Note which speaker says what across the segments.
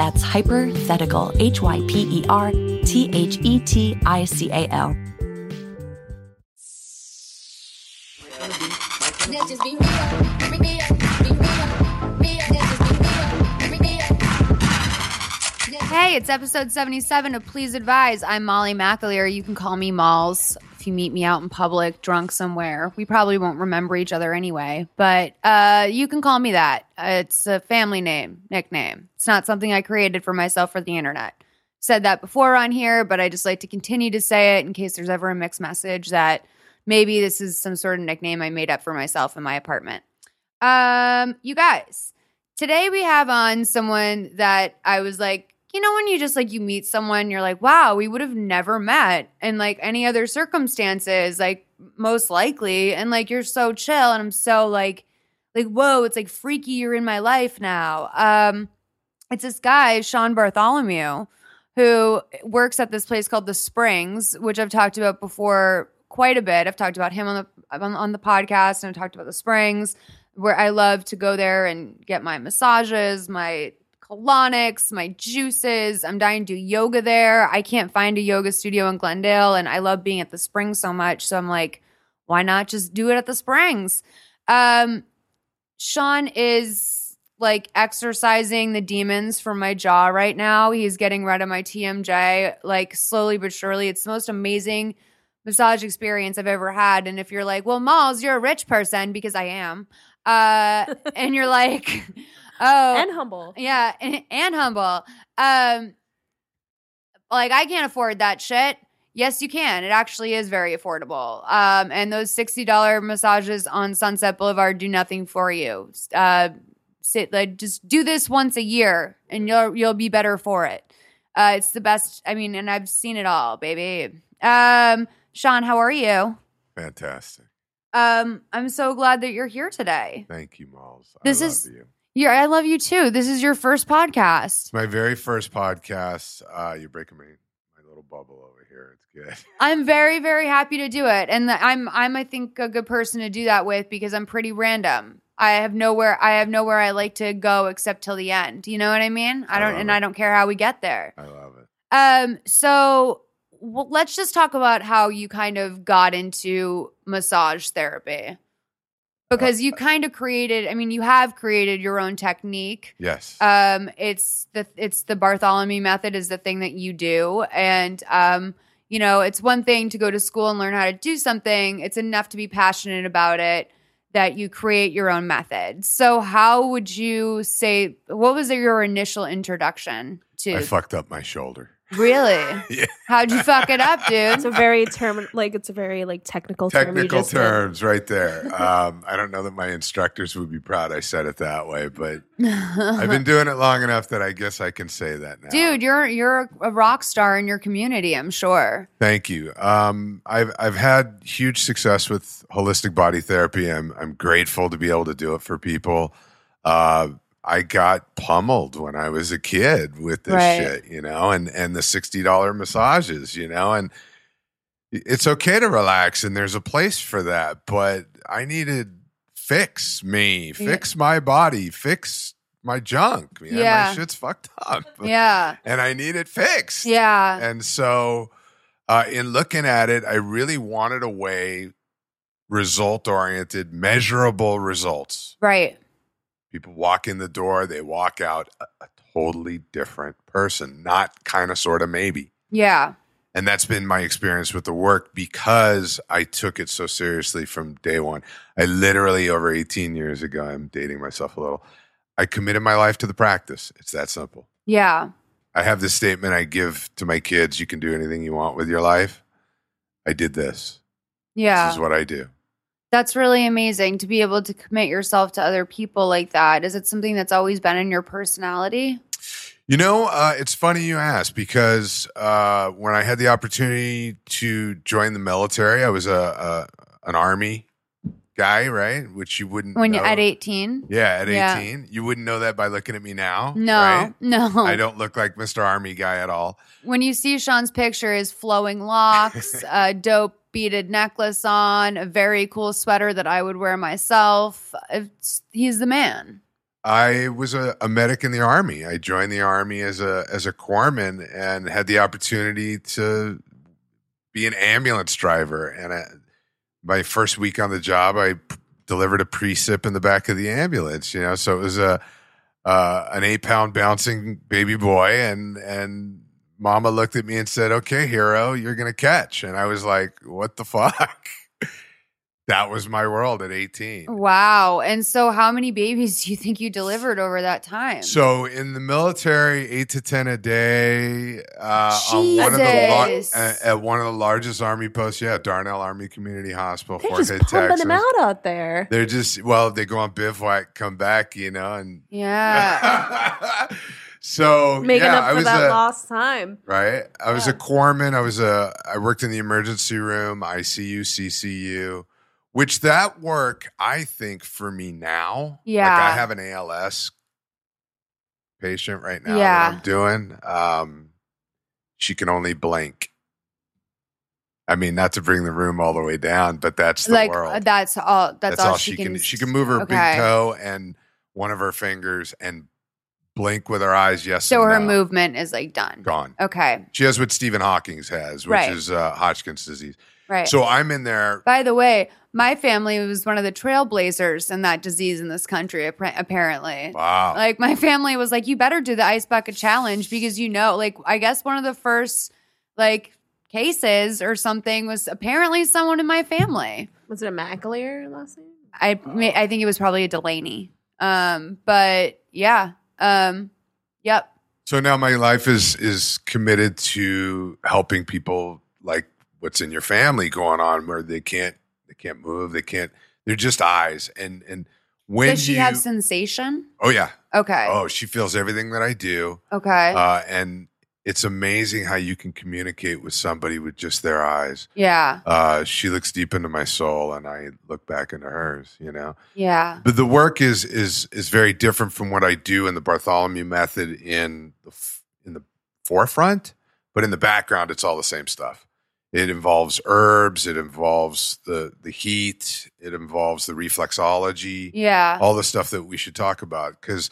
Speaker 1: That's Hypothetical, H Y P E R T H E T I C A L.
Speaker 2: Hey, it's episode 77 of Please Advise. I'm Molly McAleer. You can call me Malls if you meet me out in public, drunk somewhere. We probably won't remember each other anyway, but uh, you can call me that. It's a family name, nickname. It's not something I created for myself for the internet. Said that before on here, but I just like to continue to say it in case there's ever a mixed message that maybe this is some sort of nickname I made up for myself in my apartment. Um, you guys, today we have on someone that I was like, you know, when you just like you meet someone, you're like, wow, we would have never met in like any other circumstances, like most likely. And like you're so chill, and I'm so like, like, whoa, it's like freaky, you're in my life now. Um, it's this guy, Sean Bartholomew, who works at this place called the Springs, which I've talked about before quite a bit. I've talked about him on the on, on the podcast, and I've talked about the Springs, where I love to go there and get my massages, my colonics, my juices. I'm dying to do yoga there. I can't find a yoga studio in Glendale, and I love being at the Springs so much. So I'm like, why not just do it at the Springs? Um, Sean is like exercising the demons from my jaw right now. He's getting rid of my TMJ, like slowly but surely. It's the most amazing massage experience I've ever had. And if you're like, well, Malls, you're a rich person because I am, uh, and you're like, oh,
Speaker 3: and humble.
Speaker 2: yeah, and, and humble. Um, like I can't afford that shit. Yes, you can. It actually is very affordable. Um, and those sixty dollar massages on Sunset Boulevard do nothing for you. Uh, sit like just do this once a year, and you'll you'll be better for it. Uh, it's the best. I mean, and I've seen it all, baby. Um, Sean, how are you?
Speaker 4: Fantastic.
Speaker 2: Um, I'm so glad that you're here today.
Speaker 4: Thank you, Malls.
Speaker 2: This
Speaker 4: I love
Speaker 2: is-
Speaker 4: you.
Speaker 2: Yeah, I love you too. This is your first podcast.
Speaker 4: My very first podcast. Uh, you're breaking my, my little bubble over here. It's good.
Speaker 2: I'm very, very happy to do it, and I'm, I'm, I think, a good person to do that with because I'm pretty random. I have nowhere, I have nowhere I like to go except till the end. You know what I mean? I
Speaker 4: I
Speaker 2: don't,
Speaker 4: love
Speaker 2: and
Speaker 4: it.
Speaker 2: I don't care how we get there.
Speaker 4: I love it.
Speaker 2: Um, so well, let's just talk about how you kind of got into massage therapy. Because you kind of created, I mean, you have created your own technique.
Speaker 4: Yes.
Speaker 2: Um, it's the it's the Bartholomew method is the thing that you do, and um, you know, it's one thing to go to school and learn how to do something. It's enough to be passionate about it that you create your own method. So, how would you say? What was your initial introduction to?
Speaker 4: I fucked up my shoulder.
Speaker 2: Really?
Speaker 4: Yeah.
Speaker 2: How'd you fuck it up, dude?
Speaker 3: It's a very term, like it's a very like technical term. you
Speaker 4: Technical
Speaker 3: just did.
Speaker 4: terms right there. Um, I don't know that my instructors would be proud I said it that way, but I've been doing it long enough that I guess I can say that now.
Speaker 2: Dude, you're you're a rock star in your community. I'm sure.
Speaker 4: Thank you. Um, I've I've had huge success with holistic body therapy. I'm I'm grateful to be able to do it for people. Uh, I got pummeled when I was a kid with this
Speaker 2: Right.
Speaker 4: shit, you know, and and the sixty dollar massages, you know, and it's okay to relax and there's a place for that, but I needed fix me, fix my body, fix my junk. Man,
Speaker 2: Yeah.
Speaker 4: my shit's fucked up,
Speaker 2: Yeah.
Speaker 4: and I need it fixed.
Speaker 2: Yeah.
Speaker 4: And so, uh, in looking at it, I really wanted a way result oriented, measurable results.
Speaker 2: Right.
Speaker 4: People walk in the door, they walk out a, a totally different person, not kind of, sort of, maybe.
Speaker 2: Yeah.
Speaker 4: And that's been my experience with the work because I took it so seriously from day one. I literally, over 18 years ago, I'm dating myself a little, I committed my life to the practice. It's that simple.
Speaker 2: Yeah.
Speaker 4: I have this statement I give to my kids you can do anything you want with your life. I did this.
Speaker 2: Yeah.
Speaker 4: This is what I do.
Speaker 2: That's really amazing to be able to commit yourself to other people like that. Is it something that's always been in your personality?
Speaker 4: You know, uh, it's funny you ask because uh, when I had the opportunity to join the military, I was a, a an army guy, right? Which you wouldn't
Speaker 2: When you're
Speaker 4: know.
Speaker 2: at 18?
Speaker 4: Yeah, at
Speaker 2: Yeah.
Speaker 4: 18. You wouldn't know that by looking at me now.
Speaker 2: No,
Speaker 4: right?
Speaker 2: no.
Speaker 4: I don't look like Mr. Army guy at all.
Speaker 2: When you see Sean's picture, his flowing locks, a dope beaded necklace on, a very cool sweater that I would wear myself. It's, he's the man.
Speaker 4: I was a, a medic in the army. I joined the army as a as a corpsman and had the opportunity to be an ambulance driver. And I, my first week on the job, I p- delivered a precip in the back of the ambulance. You know, so it was a uh, an eight pound bouncing baby boy, and and Mama looked at me and said, "Okay, hero, you're gonna catch." And I was like, "What the fuck." That was my world at 18.
Speaker 2: Wow. And so, how many babies do you think you delivered over that time?
Speaker 4: So in the military, eight to ten a day. Uh, on one of the lar-
Speaker 2: Jesus.
Speaker 4: at, at one of the largest army posts, yeah, Darnall Army Community Hospital,
Speaker 3: They're
Speaker 4: Fort
Speaker 3: just
Speaker 4: Hood,
Speaker 3: pumping
Speaker 4: Texas.
Speaker 3: them out out there.
Speaker 4: They're just well, they go on bivouac, come back, you know, and
Speaker 2: yeah.
Speaker 4: so
Speaker 3: Making
Speaker 4: yeah,
Speaker 3: up
Speaker 4: I
Speaker 3: for
Speaker 4: was
Speaker 3: that
Speaker 4: a,
Speaker 3: lost time.
Speaker 4: right. I was
Speaker 3: Yeah.
Speaker 4: a corpsman. I was a. I worked in the emergency room, ICU, CCU. Which that work, I think, for me now, like
Speaker 2: Yeah.
Speaker 4: I have an ALS patient right now
Speaker 2: Yeah.
Speaker 4: that I'm doing. Um, she can only blink. I mean, not to bring the room all the way down, but that's the
Speaker 2: like,
Speaker 4: world.
Speaker 2: that's all. That's, all, she,
Speaker 4: can.
Speaker 2: can.
Speaker 4: She can move her
Speaker 2: okay.
Speaker 4: big toe and one of her fingers and blink with her eyes. Yes,
Speaker 2: So
Speaker 4: and
Speaker 2: her
Speaker 4: no.
Speaker 2: movement is like done.
Speaker 4: gone.
Speaker 2: Okay.
Speaker 4: She has what Stephen Hawking's has, which
Speaker 2: Right.
Speaker 4: is uh, Hodgkin's disease.
Speaker 2: Right.
Speaker 4: So I'm in there.
Speaker 2: By the way, my family was one of the trailblazers in that disease in this country, apparently.
Speaker 4: Wow.
Speaker 2: Like my family was like, you better do the ice bucket challenge because you know, like I guess one of the first like cases or something was apparently someone in my family.
Speaker 3: Was it a McAleer last name?
Speaker 2: I ma- I think it was probably a Delaney. Um, but yeah. Um, yep.
Speaker 4: So now my life is is committed to helping people like what's in your family going on where they can't they can't move, they can't they're just eyes. And and when
Speaker 2: Does she
Speaker 4: you
Speaker 2: have sensation?
Speaker 4: Oh yeah.
Speaker 2: Okay.
Speaker 4: Oh, she feels everything that I do.
Speaker 2: Okay.
Speaker 4: Uh and it's amazing how you can communicate with somebody with just their eyes.
Speaker 2: yeah.
Speaker 4: Uh she looks deep into my soul and I look back into hers, you know.
Speaker 2: Yeah.
Speaker 4: But the work is is is very different from what I do in the Bartholomew method in the in the forefront, but in the background it's all the same stuff. It involves herbs, it involves the the heat, it involves the reflexology,
Speaker 2: Yeah.
Speaker 4: all the stuff that we should talk about cuz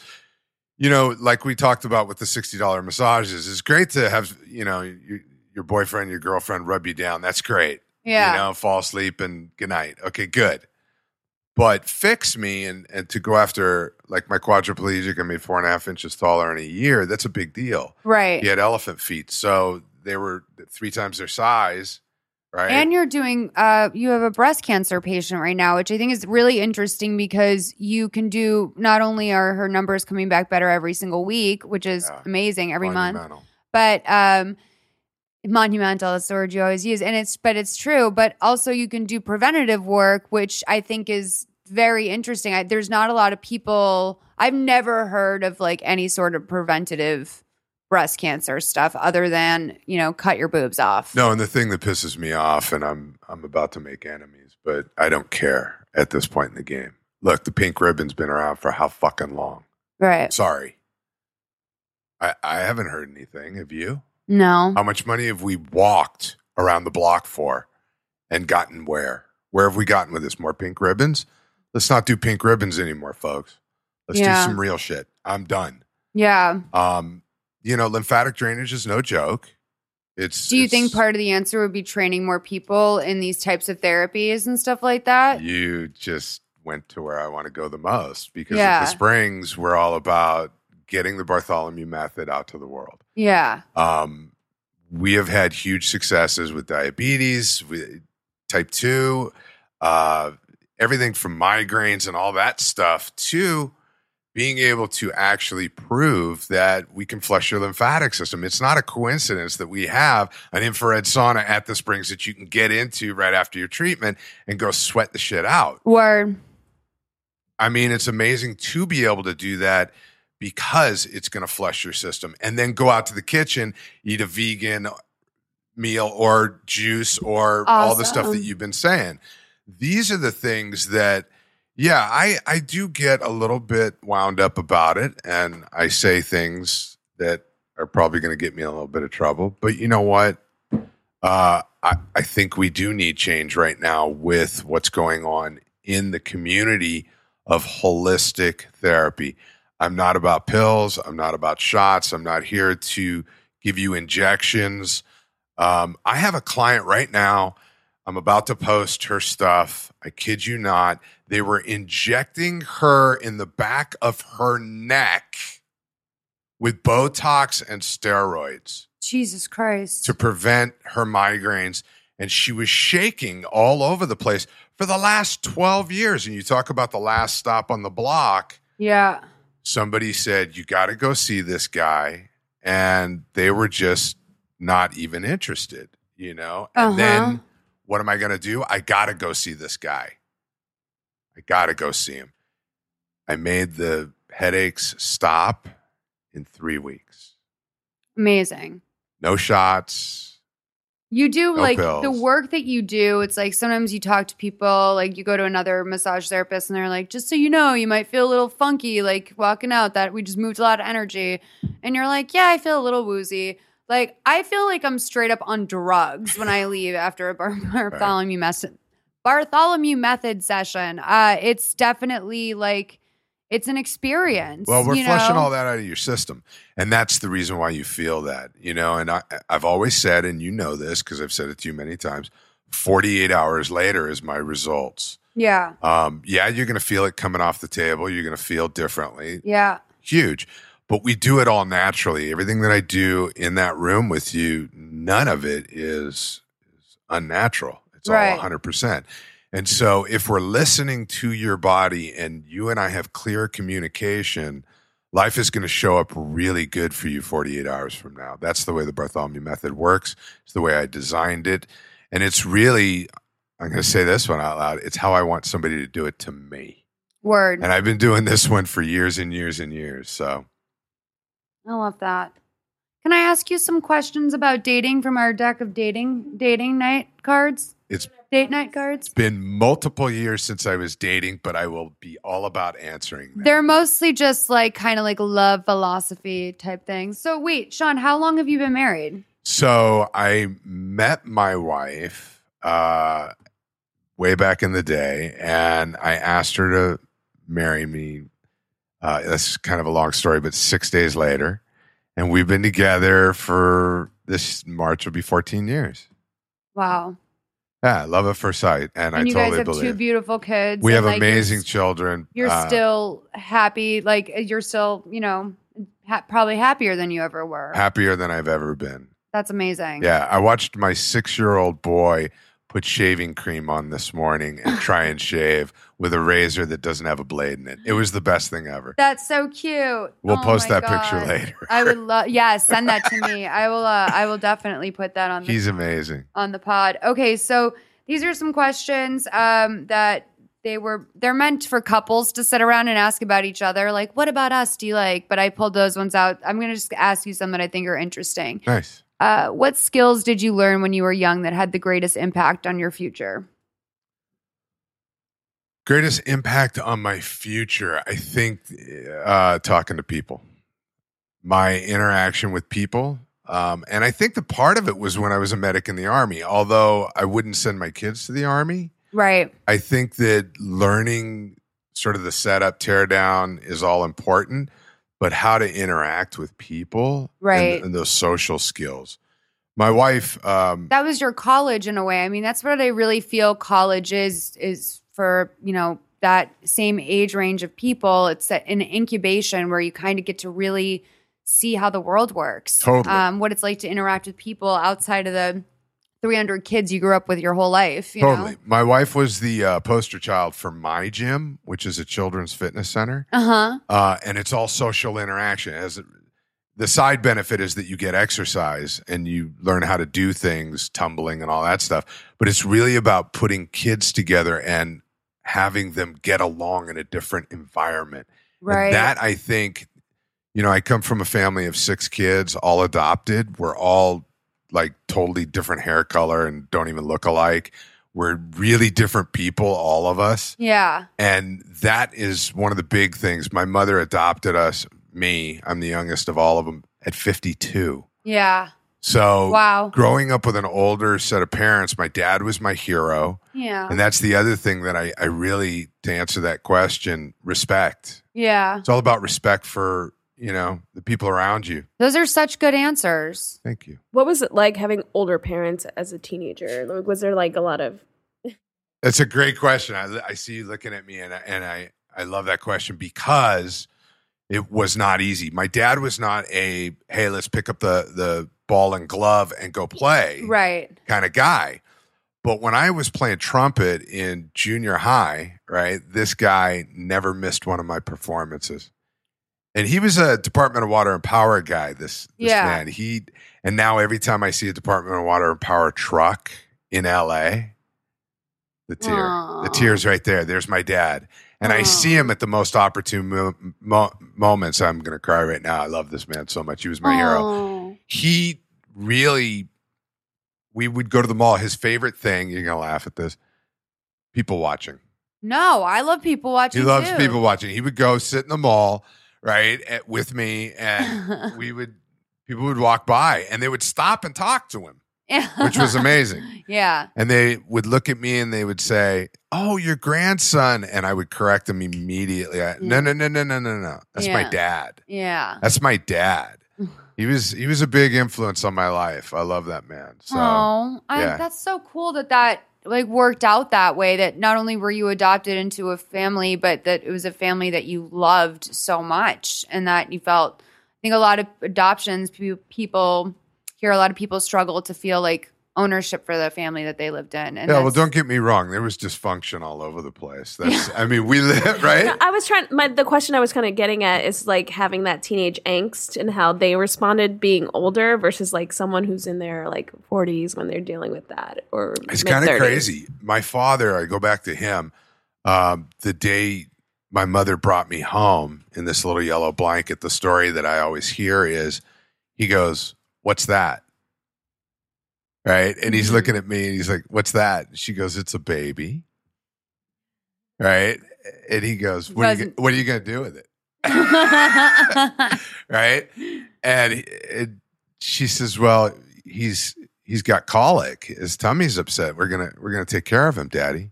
Speaker 4: you know, like we talked about with the $60 massages, it's great to have, you know, your, your boyfriend, your girlfriend rub you down. That's great
Speaker 2: Yeah.
Speaker 4: you know, fall asleep and good night. Okay, good. But fix me and and to go after like my quadriplegic, I made four and a half inches taller in a year. That's a big deal.
Speaker 2: right.
Speaker 4: He had elephant feet, so they were three times their size, right?
Speaker 2: And you're doing, uh, you have a breast cancer patient right now, which I think is really interesting because you can do not only are her numbers coming back better every single week, which is
Speaker 4: Yeah.
Speaker 2: amazing every month, but um, monumental. That's the word you always use, and it's but it's true. But also, you can do preventative work, which I think is very interesting. I, there's not a lot of people. I've never heard of like any sort of preventative breast cancer stuff other than you know cut your boobs off.
Speaker 4: No, and the thing that pisses me off, and I'm I'm about to make enemies, but I don't care at this point in the game. Look, the pink ribbon's been around for how fucking long?
Speaker 2: Right?
Speaker 4: Sorry. I, I haven't heard anything. Have you?
Speaker 2: No.
Speaker 4: How much money have we walked around the block for and gotten where? Where have we gotten with this? More pink ribbons? Let's not do pink ribbons anymore, folks. Let's
Speaker 2: Yeah.
Speaker 4: do some real shit. I'm done.
Speaker 2: Yeah.
Speaker 4: Um, you know, lymphatic drainage is no joke. It's
Speaker 2: Do you think part of the answer would be training more people in these types of therapies and stuff like that?
Speaker 4: you just went to where I want to go the most because
Speaker 2: Yeah.
Speaker 4: at the Springs, we're all about getting the Bartholomew method out to the world.
Speaker 2: Yeah.
Speaker 4: Um, we have had huge successes with diabetes, with type two, uh, everything from migraines and all that stuff to being able to actually prove that we can flush your lymphatic system. It's not a coincidence that we have an infrared sauna at the Springs that you can get into right after your treatment and go sweat the shit out.
Speaker 2: Or
Speaker 4: I mean, it's amazing to be able to do that because it's going to flush your system. And then go out to the kitchen, eat a vegan meal or juice or all the stuff that you've been saying. These are the things that, yeah, I, I do get a little bit wound up about it. And I say things that are probably going to get me a little bit of trouble. But you know what? Uh, I, I think we do need change right now with what's going on in the community of holistic therapy. I'm not about pills. I'm not about shots. I'm not here to give you injections. Um, I have a client right now. I'm about to post her stuff. I kid you not. They were injecting her in the back of her neck with Botox and steroids
Speaker 2: Jesus Christ.
Speaker 4: to prevent her migraines. And she was shaking all over the place for the last 12 years. And you talk about the last stop on the block.
Speaker 2: yeah.
Speaker 4: Somebody said, You got to go see this guy. And they were just not even interested, you know? And
Speaker 2: Uh-huh.
Speaker 4: then what am I going to do? I got to go see this guy. I got to go see him. I made the headaches stop in three weeks.
Speaker 2: Amazing.
Speaker 4: No shots.
Speaker 2: You do
Speaker 4: No
Speaker 2: like the work that you do. It's like sometimes you talk to people, like you go to another massage therapist and they're like, just so you know, you might feel a little funky, like walking out that we just moved a lot of energy. And you're like, yeah, I feel a little woozy. Like I feel like I'm straight up on drugs when I leave after a Bar- Bartholomew method Bartholomew method session. Uh, it's definitely like it's an experience.
Speaker 4: Well, we're flushing
Speaker 2: know?
Speaker 4: all that out of your system. And that's the reason why you feel that, you know. And I, I've always said, and you know this because I've said it to you many times 48 hours later is my results.
Speaker 2: Yeah,
Speaker 4: Um, yeah, you're going to feel it coming off the table. You're going to feel differently.
Speaker 2: yeah,
Speaker 4: Huge. But we do it all naturally. Everything that I do in that room with you, none of it is, is unnatural. It's
Speaker 2: Right.
Speaker 4: all 100%. And so if we're listening to your body and you and I have clear communication, life is going to show up really good for you 48 hours from now. That's the way the Bartholomew method works. It's the way I designed it. And it's really, I'm going to say this one out loud. It's how I want somebody to do it to me.
Speaker 2: word.
Speaker 4: And I've been doing this one for years and years and years. So
Speaker 2: I love that. Can I ask you some questions about dating from our deck of dating dating night cards?
Speaker 4: it's
Speaker 2: Date night cards?
Speaker 4: It's been multiple years since I was dating, but I will be all about answering them.
Speaker 2: They're mostly just like kind of like love philosophy type things. So wait, Sean, how long have you been married?
Speaker 4: So I met my wife uh, way back in the day, and I asked her to marry me. Uh, that's kind of a long story, but six days later, and we've been together for this March will be 14 years.
Speaker 2: Wow.
Speaker 4: Yeah, love at first sight, and, I
Speaker 2: And you
Speaker 4: totally
Speaker 2: guys have
Speaker 4: believe
Speaker 2: two beautiful kids.
Speaker 4: we have
Speaker 2: like, you're
Speaker 4: amazing children.
Speaker 2: You're
Speaker 4: Uh,
Speaker 2: still happy, like you're still, you know, ha- probably happier than you ever were.
Speaker 4: happier than I've ever been.
Speaker 2: That's amazing.
Speaker 4: Yeah, I watched my six year old boy put shaving cream on this morning and try and shave with a razor that doesn't have a blade in it. It was the best thing ever.
Speaker 2: That's so cute.
Speaker 4: We'll
Speaker 2: Oh
Speaker 4: post that picture later.
Speaker 2: I would love. Yeah, send that to me. I will. Uh, I will definitely put that on the
Speaker 4: He's amazing.
Speaker 2: on the pod. Okay, so these are some questions um, that they were they're meant for couples to sit around and ask about each other. Like, what about us? Do you like? But I pulled those ones out. I'm going to just ask you some that I think are interesting.
Speaker 4: Nice.
Speaker 2: Uh, what skills did you learn when you were young that had the greatest impact on your future?
Speaker 4: Greatest impact on my future, I think, uh, talking to people, my interaction with people. Um, and I think the part of it was when I was a medic in the army. Although I wouldn't send my kids to the army,
Speaker 2: Right.
Speaker 4: I think that learning sort of the setup, tear down is all important, but how to interact with people, and-
Speaker 2: Right.
Speaker 4: and, those social skills. My wife, um,
Speaker 2: That was your college in a way. I mean, that's what I really feel college is is for, you know, that same age range of people. It's an incubation where you kind of get to really see how the world works.
Speaker 4: Totally.
Speaker 2: Um, what it's like to interact with people outside of the 300 kids you grew up with your whole life. You
Speaker 4: totally.
Speaker 2: Know?
Speaker 4: My wife was the uh, poster child for my gym, which is a children's fitness center,
Speaker 2: Uh huh.
Speaker 4: uh, and it's all social interaction. As the side benefit is that you get exercise and you learn how to do things, tumbling and all that stuff. But it's really about putting kids together and having them get along in a different environment.
Speaker 2: Right.
Speaker 4: And that I think you know, I come from a family of six kids, all adopted. We're all like totally different hair color and don't even look alike. We're really different people, all of us.
Speaker 2: Yeah.
Speaker 4: And that is one of the big things. My mother adopted us, me, I'm the youngest of all of them, at 52.
Speaker 2: Yeah.
Speaker 4: So,
Speaker 2: Wow.
Speaker 4: growing up with an older set of parents, my dad was my hero.
Speaker 2: Yeah.
Speaker 4: And that's the other thing that I, I really, to answer that question, respect.
Speaker 2: Yeah.
Speaker 4: It's all about respect for, you know, the people around you.
Speaker 2: Those are such good answers.
Speaker 4: Thank you.
Speaker 3: What was it like having older parents as a teenager? Like, was there like a lot of
Speaker 4: That's a great question. I, I see you looking at me, and I, and I I love that question because it was not easy. My dad was not a hey, let's pick up the the ball and glove and go play
Speaker 2: Right.
Speaker 4: kind of guy. But when I was playing trumpet in junior high, right, this guy never missed one of my performances. And he was a Department of Water and Power guy, this, this
Speaker 2: Yeah.
Speaker 4: man. He and now every time I see a Department of Water and Power truck in LA, the tear,
Speaker 2: Aw.
Speaker 4: the tears right there. There's my dad. And I see him at the most opportune mo- mo- moments. I'm going to cry right now. I love this man so much. He was my hero
Speaker 2: Oh.
Speaker 4: he really we would go to the mall his favorite thing you're gonna laugh at this people watching
Speaker 2: No, I love people watching.
Speaker 4: he loves
Speaker 2: too.
Speaker 4: people watching he would go sit in the mall right at, with me and we would people would walk by and they would stop and talk to him which was amazing
Speaker 2: yeah.
Speaker 4: and they would look at me and they would say oh your grandson and i would correct them immediately I, no
Speaker 2: Yeah.
Speaker 4: no no no no no no that's my dad
Speaker 2: Yeah.
Speaker 4: that's my dad he was he was a big influence on my life i love that man so
Speaker 2: oh, I,
Speaker 4: yeah.
Speaker 2: that's so cool that that like worked out that way. That not only were you adopted into a family, but that it was a family that you loved so much, and that you felt. I think a lot of adoptions people hear a lot of people struggle to feel like ownership for the family that they lived in. And
Speaker 4: yeah, well, don't get me wrong. There was dysfunction all over the place. That's, I mean, we live right.
Speaker 3: I was trying. My the question I was kind of getting at is like having that teenage angst and how they responded being older versus like someone who's in their like 40s when they're dealing with that or
Speaker 4: It's kind of crazy. My father, I go back to him. Um, the day my mother brought me home in this little yellow blanket, the story that I always hear is, he goes, "What's that?" Right, and he's
Speaker 2: Mhm.
Speaker 4: looking at me, and he's like, "What's that?" She goes, "It's a baby." Right, and he goes, "What are you, what are you going to do with it?" right? And, he- it, she says, "Well, he's he's got colic. His tummy's upset. We're gonna we're gonna take care of him, Daddy."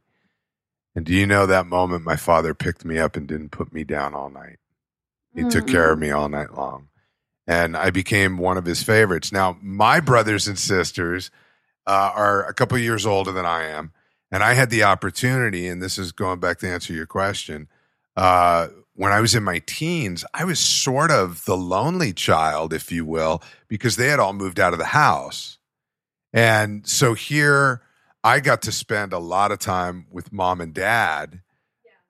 Speaker 4: And do you know that moment my father picked me up and didn't put me down all night? He took care of me all night long, and I became one of his favorites. Now, my brothers and sisters uh, are a couple years older than I am, and I had the opportunity. And this is going back to answer your question. Uh, when I was in my teens, I was sort of the lonely child, if you will, because they had all moved out of the house. And so here I got to spend a lot of time with mom and dad,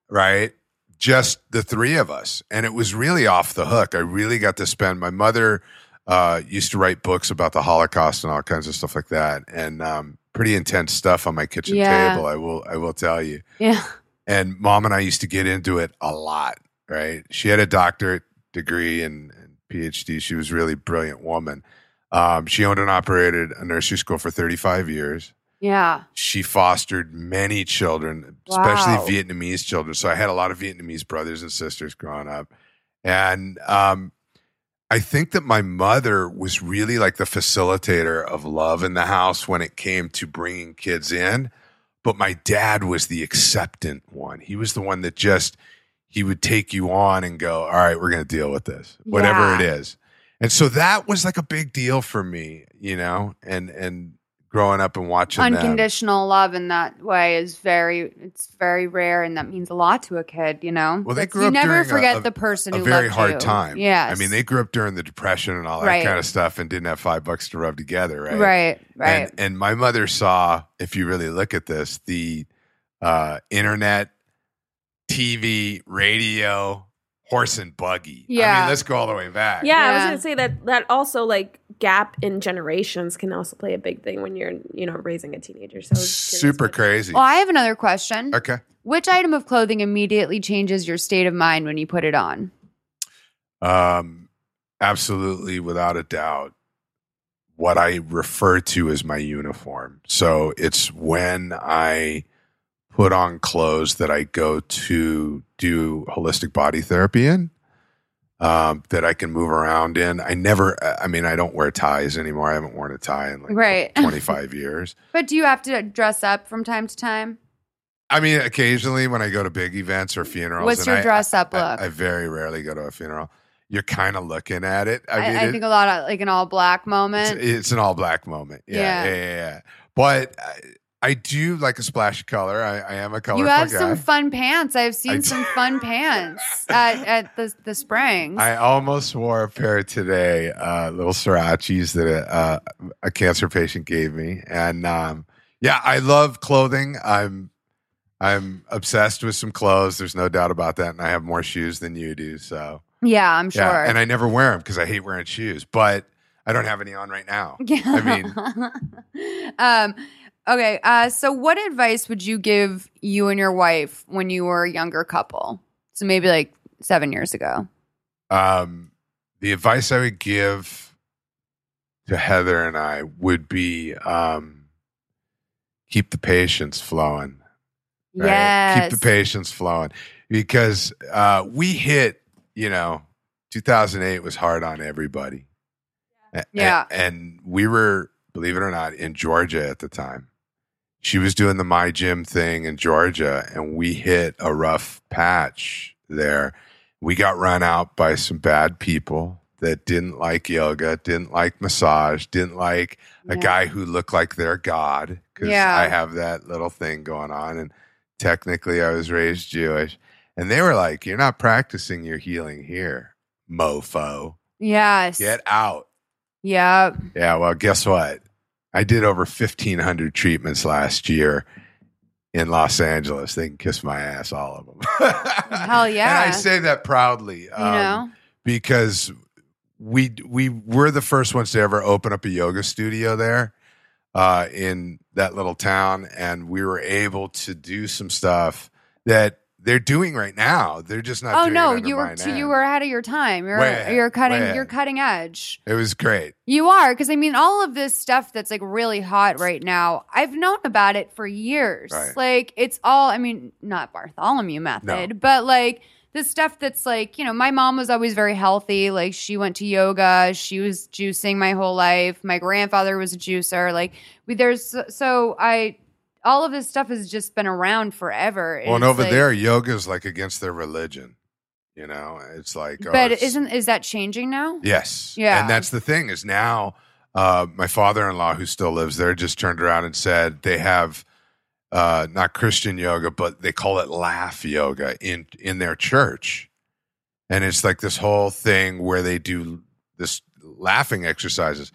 Speaker 4: right? Just the three of us. And it was really off the hook. I really got to spend, my mother uh, used to write books about the Holocaust and all kinds of stuff like that. And um, pretty intense stuff on my kitchen
Speaker 2: Yeah.
Speaker 4: table, I will, I will tell you
Speaker 2: yeah.
Speaker 4: and mom and I used to get into it a lot. Right? She had a doctorate degree and, and PhD. She was a really brilliant woman. Um, she owned and operated a nursery school for 35 years.
Speaker 2: Yeah.
Speaker 4: She fostered many children,
Speaker 2: Wow.
Speaker 4: especially Vietnamese children. So I had a lot of Vietnamese brothers and sisters growing up. And um, I think that my mother was really like the facilitator of love in the house when it came to bringing kids in. But my dad was the acceptant one. He was the one that just, he would take you on and go, all right, we're going to deal with this, whatever
Speaker 2: Yeah.
Speaker 4: it is. And so that was like a big deal for me, you know, and, and growing up and watching them.
Speaker 2: Unconditional love in that way is very it's very rare and that means a lot to a kid, you know.
Speaker 4: Well, they
Speaker 2: That's-
Speaker 4: grew
Speaker 2: you
Speaker 4: up
Speaker 2: never
Speaker 4: during a-
Speaker 2: forget
Speaker 4: a-
Speaker 2: the person
Speaker 4: a
Speaker 2: who
Speaker 4: very
Speaker 2: loved
Speaker 4: hard
Speaker 2: you.
Speaker 4: time.
Speaker 2: yeah
Speaker 4: I mean, they grew up during the depression and all that
Speaker 2: Right.
Speaker 4: kind of stuff and didn't have five bucks to rub together, right?
Speaker 2: Right, right.
Speaker 4: And, and my mother saw, if you really look at this, the uh, internet, TV, radio, horse and buggy. yeah I
Speaker 2: Yeah.
Speaker 4: mean, let's go all the way back.
Speaker 3: Yeah, I was gonna say that that also like gap in generations can also play a big thing when you're you know raising a teenager. So I was curious
Speaker 4: Super crazy.
Speaker 2: well, I have another question.
Speaker 4: Okay.
Speaker 2: Which item of clothing immediately changes your state of mind when you put it on?
Speaker 4: Um, absolutely, without a doubt, what I refer to as my uniform. So it's when I put on clothes that I go to do holistic body therapy in. Um, that I can move around in. I never, I mean, I don't wear ties anymore. I haven't worn a tie in like
Speaker 2: Right.
Speaker 4: 25 years.
Speaker 2: But do you have to dress up from time to time?
Speaker 4: I mean, occasionally when I go to big events or funerals,
Speaker 2: What's your
Speaker 4: I-
Speaker 2: dress up
Speaker 4: I-
Speaker 2: look?
Speaker 4: I, very rarely go to a funeral. You're kind of looking at it. I
Speaker 2: I,
Speaker 4: mean,
Speaker 2: I
Speaker 4: it-
Speaker 2: think a lot of like an all black
Speaker 4: it's,
Speaker 2: moment.
Speaker 4: it's an all black moment. Yeah,
Speaker 2: Yeah.
Speaker 4: yeah, yeah. yeah. But I, do like a splash of color. I, I am a color.
Speaker 2: you have
Speaker 4: guy.
Speaker 2: some fun pants. I've seen some fun pants at, at the the Springs.
Speaker 4: I almost wore a pair today, uh, little Srirachis that a, uh, a cancer patient gave me, and um, yeah, I love clothing. I'm I'm obsessed with some clothes. There's no doubt about that, and I have more shoes than you do. So
Speaker 2: yeah, I'm sure.
Speaker 4: yeah, and I never wear them because I hate wearing shoes, but I don't have any on right now.
Speaker 2: Yeah.
Speaker 4: I
Speaker 2: mean, um, okay. Uh, so, what advice would you give you and your wife when you were a younger couple? So maybe like seven years ago.
Speaker 4: Um, the advice I would give to Heather and I would be um, keep the patience flowing. right?
Speaker 2: Yes.
Speaker 4: Keep the patience flowing because uh, we hit, you know, 2008 was hard on everybody.
Speaker 2: Yeah.
Speaker 4: And, we were, believe it or not, in Georgia at the time. She was doing the My Gym thing in Georgia, and we hit a rough patch there. We got run out by some bad people that didn't like yoga, didn't like massage, didn't like a
Speaker 2: Yeah.
Speaker 4: guy who looked like their god because
Speaker 2: Yeah.
Speaker 4: I have that little thing going on. And technically, I was raised Jewish. And they were like, You're not practicing your healing here, mofo.
Speaker 2: Yes.
Speaker 4: Get out.
Speaker 2: Yeah.
Speaker 4: Yeah, well, guess what? I did over 1,500 treatments last year in Los Angeles. They can kiss my ass, all of them.
Speaker 2: Hell yeah.
Speaker 4: And I say that proudly.
Speaker 2: You
Speaker 4: um,
Speaker 2: know.
Speaker 4: because we we were the first ones to ever open up a yoga studio there uh, in that little town, and we were able to do some stuff that they're doing right now. They're just not.
Speaker 2: Oh
Speaker 4: doing
Speaker 2: no,
Speaker 4: it
Speaker 2: you were too, you were ahead of your time. You're
Speaker 4: Way
Speaker 2: you're cutting you're cutting edge.
Speaker 4: It was great.
Speaker 2: You are because I mean all of this stuff that's like really hot right now. I've known about it for years.
Speaker 4: Right.
Speaker 2: Like it's all I mean not Bartholomew method, but like the stuff that's like, you know, my mom was always very healthy. Like she went to yoga, she was juicing my whole life. My grandfather was a juicer. Like we there's so I all of this stuff has just been around forever.
Speaker 4: Well, and over
Speaker 2: like-
Speaker 4: there, yoga's like against their religion. You know, it's like. oh,
Speaker 2: But
Speaker 4: it's-
Speaker 2: isn't is that changing now?
Speaker 4: Yes.
Speaker 2: Yeah.
Speaker 4: And that's the thing is now uh, my father-in-law who still lives there just turned around and said they have uh, not Christian yoga, but they call it laugh yoga in in their church. And it's like this whole thing where they do this laughing exercises.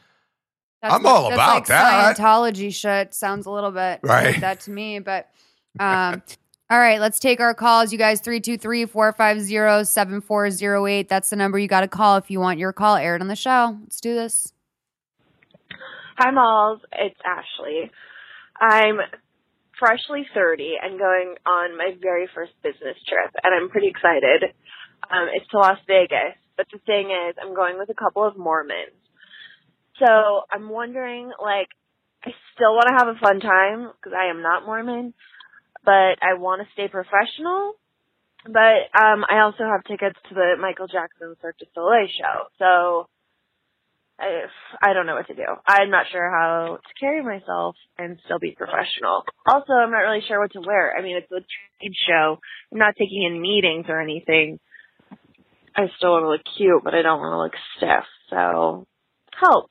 Speaker 4: I'm all
Speaker 2: that's
Speaker 4: about
Speaker 2: like
Speaker 4: that.
Speaker 2: Scientology shit sounds a little bit
Speaker 4: Right.
Speaker 2: like that to me, but um all right, let's take our calls. You guys 323-450-7408. That's the number you got to call if you want your call aired on the show. Let's do this.
Speaker 5: Hi, Malls. It's Ashley. I'm freshly 30 and going on my very first business trip, and I'm pretty excited. Um, it's to Las Vegas, but the thing is, I'm going with a couple of Mormons. So I'm wondering, like, I still want to have a fun time because I am not Mormon, but I want to stay professional. But um, I also have tickets to the Michael Jackson Cirque du Soleil show, so I, I don't know what to do. I'm not sure how to carry myself and still be professional. Also, I'm not really sure what to wear. I mean, it's a trade show. I'm not taking in meetings or anything. I still want to look cute, but I don't want to look stiff. So, help.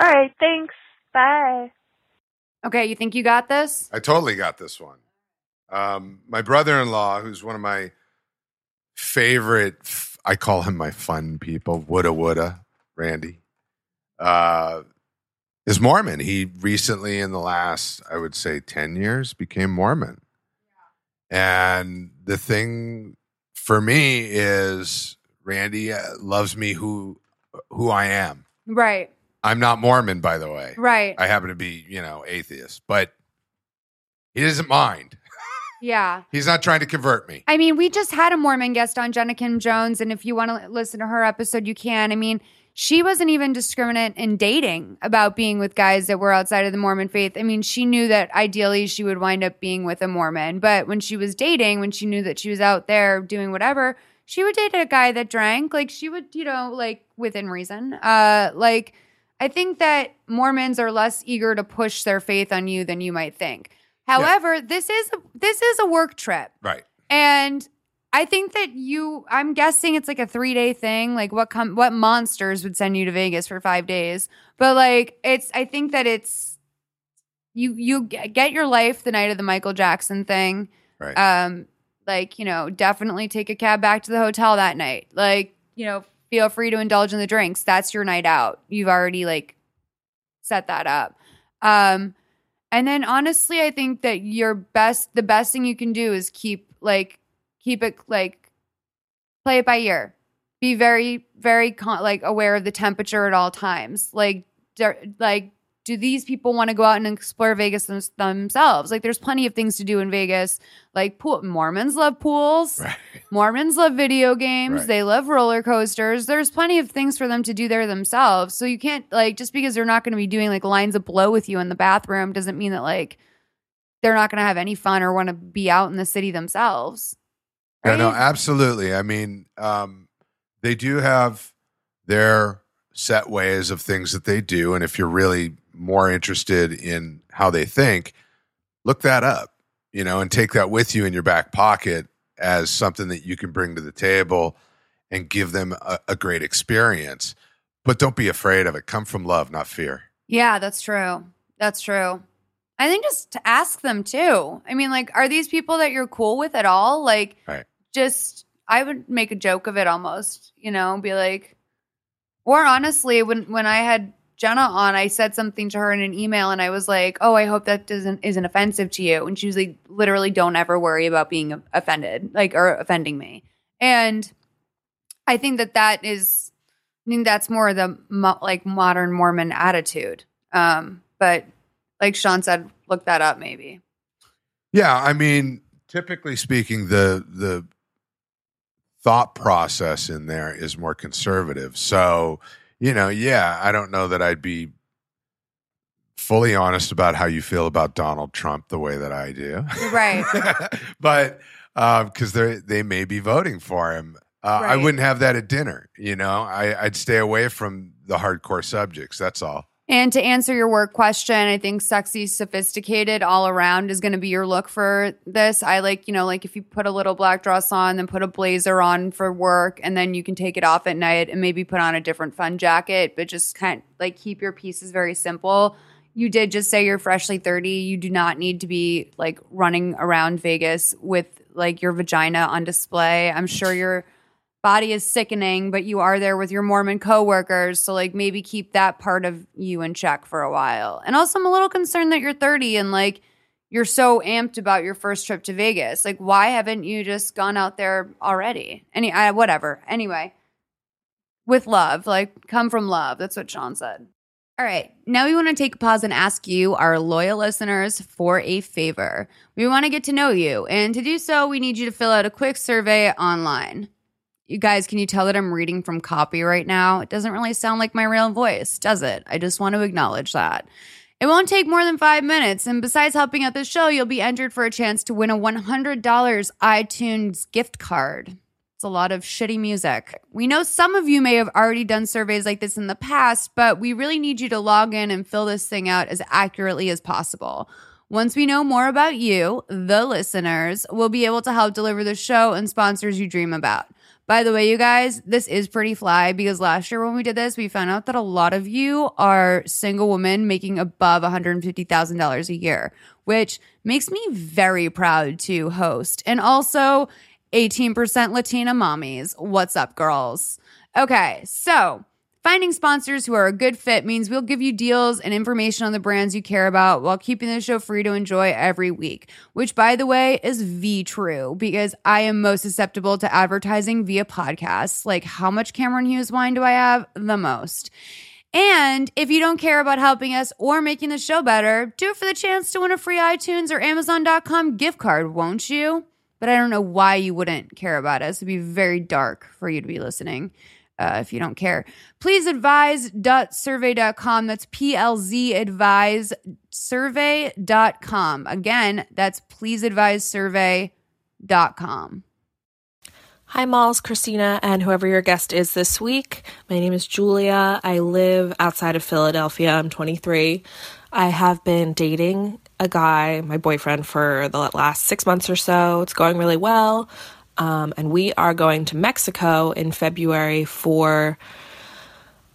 Speaker 5: All right, thanks. Bye.
Speaker 2: Okay, you think you got this?
Speaker 4: I totally got this one. Um, my brother-in-law, who's one of my favorite, f- I call him my fun people, woulda woulda, Randy, uh, is Mormon. He recently, in the last, I would say, ten years, became Mormon. And the thing for me is Randy uh, loves me who who I am.
Speaker 2: Right.
Speaker 4: I'm not Mormon, by the way.
Speaker 2: Right.
Speaker 4: I happen to be, you know, atheist, but he doesn't mind.
Speaker 2: Yeah.
Speaker 4: He's not trying to convert me.
Speaker 2: I mean, we just had a Mormon guest on Jenna Kim Jones, and if you want to listen to her episode, you can. I mean, she wasn't even discriminate in dating about being with guys that were outside of the Mormon faith. I mean, she knew that ideally she would wind up being with a Mormon, but when she was dating, when she knew that she was out there doing whatever, she would date a guy that drank. Like she would, you know, like within reason. Uh, like I think that Mormons are less eager to push their faith on you than you might think. However, this is a, this is a work trip.
Speaker 4: Right.
Speaker 2: And I think that you I'm guessing it's like a 3-day thing. Like what com- what monsters would send you to Vegas for 5 days? But like it's I think that it's you you get your life the night of the Michael Jackson thing.
Speaker 4: Right.
Speaker 2: Um like, you know, definitely take a cab back to the hotel that night. Like, you know, feel free to indulge in the drinks. That's your night out. You've already like set that up. Um and then honestly, I think that your best the best thing you can do is keep like keep it like play it by ear. Be very very con- like aware of the temperature at all times. Like der- like do these people want to go out and explore Vegas them- themselves? Like there's plenty of things to do in Vegas. Like pool Mormons love pools.
Speaker 4: Right.
Speaker 2: Mormons love video games.
Speaker 4: Right.
Speaker 2: They love roller coasters. There's plenty of things for them to do there themselves. So you can't like just because they're not going to be doing like lines of blow with you in the bathroom doesn't mean that like they're not going to have any fun or want to be out in the city themselves.
Speaker 4: Yeah, no, absolutely. I mean, um, they do have their set ways of things that they do. And if you're really more interested in how they think, look that up, you know, and take that with you in your back pocket as something that you can bring to the table and give them a, a great experience. But don't be afraid of it. Come from love, not fear.
Speaker 2: Yeah, that's true. That's true. I think just to ask them too. I mean, like, are these people that you're cool with at all? Like,
Speaker 4: Right.
Speaker 2: just, I would make a joke of it almost, you know, be like, or honestly, when when I had Jenna on, I said something to her in an email, and I was like, "Oh, I hope that doesn't isn't offensive to you." And she was like, "Literally, don't ever worry about being offended, like or offending me." And I think that that is, I think that's more the mo- like modern Mormon attitude. Um, but like Sean said, look that up maybe.
Speaker 4: Yeah, I mean, typically speaking, the the thought process in there is more conservative. So, you know, yeah, I don't know that I'd be fully honest about how you feel about Donald Trump the way that I do.
Speaker 2: Right.
Speaker 4: but because they they may be voting for him. Uh, I wouldn't have that at dinner. You know, I, I'd stay away from the hardcore subjects. That's all.
Speaker 2: And to answer your work question, I think sexy, sophisticated all around is going to be your look for this. I like, you know, like if you put a little black dress on, then put a blazer on for work, and then you can take it off at night and maybe put on a different fun jacket, but just kind of like keep your pieces very simple. You did just say you're freshly 30. You do not need to be like running around Vegas with like your vagina on display. I'm sure your body is sickening, but you are there with your Mormon coworkers. So like maybe keep that part of you in check for a while. And also I'm a little concerned that you're 30 and like you're so amped about your first trip to Vegas. Like why haven't you just gone out there already? Any I, whatever. Anyway, with love, like come from love. That's what Sean said. All right. Now we want to take a pause and ask you, our loyal listeners, for a favor. We want to get to know you. And to do so, we need you to fill out a quick survey online. You guys, can you tell that I'm reading from copy right now? It doesn't really sound like my real voice, does it? I just want to acknowledge that. It won't take more than five minutes. And besides helping out the show, you'll be entered for a chance to win a $100 iTunes gift card. It's a lot of shitty music. We know some of you may have already done surveys like this in the past, but we really need you to log in and fill this thing out as accurately as possible. Once we know more about you, the listeners, we'll be able to help deliver the show and sponsors you dream about. By the way, you guys, this is pretty fly because last year when we did this, we found out that a lot of you are single women making above $150,000 a year, which makes me very proud to host. And also, 18% Latina mommies. What's up, girls? Okay, so finding sponsors who are a good fit means we'll give you deals and information on the brands you care about while keeping the show free to enjoy every week, which, by the way, is V true because I am most susceptible to advertising via podcasts. Like, how much Cameron Hughes wine do I have? The most. And if you don't care about helping us or making the show better, do it for the chance to win a free iTunes or Amazon.com gift card, won't you? But I don't know why you wouldn't care about us. It'd be very dark for you to be listening uh, if you don't care. Please advise.survey.com. That's PLZ advise survey.com. Again, that's please advise survey.com.
Speaker 6: Hi, Malls, Christina, and whoever your guest is this week. My name is Julia. I live outside of Philadelphia. I'm 23. I have been dating a guy, my boyfriend, for the last six months or so. It's going really well. Um, and we are going to Mexico in February for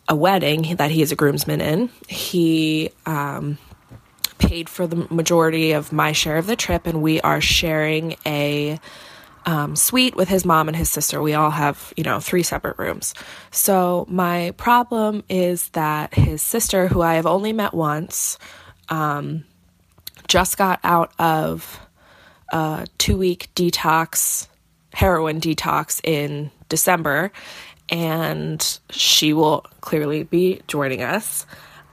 Speaker 6: a wedding that he is a groomsman in. He um, paid for the majority of my share of the trip, and we are sharing a um, suite with his mom and his sister. We all have, you know, three separate rooms. So my problem is that his sister, who I have only met once, um, just got out of a two week detox, heroin detox in December, and she will clearly be joining us.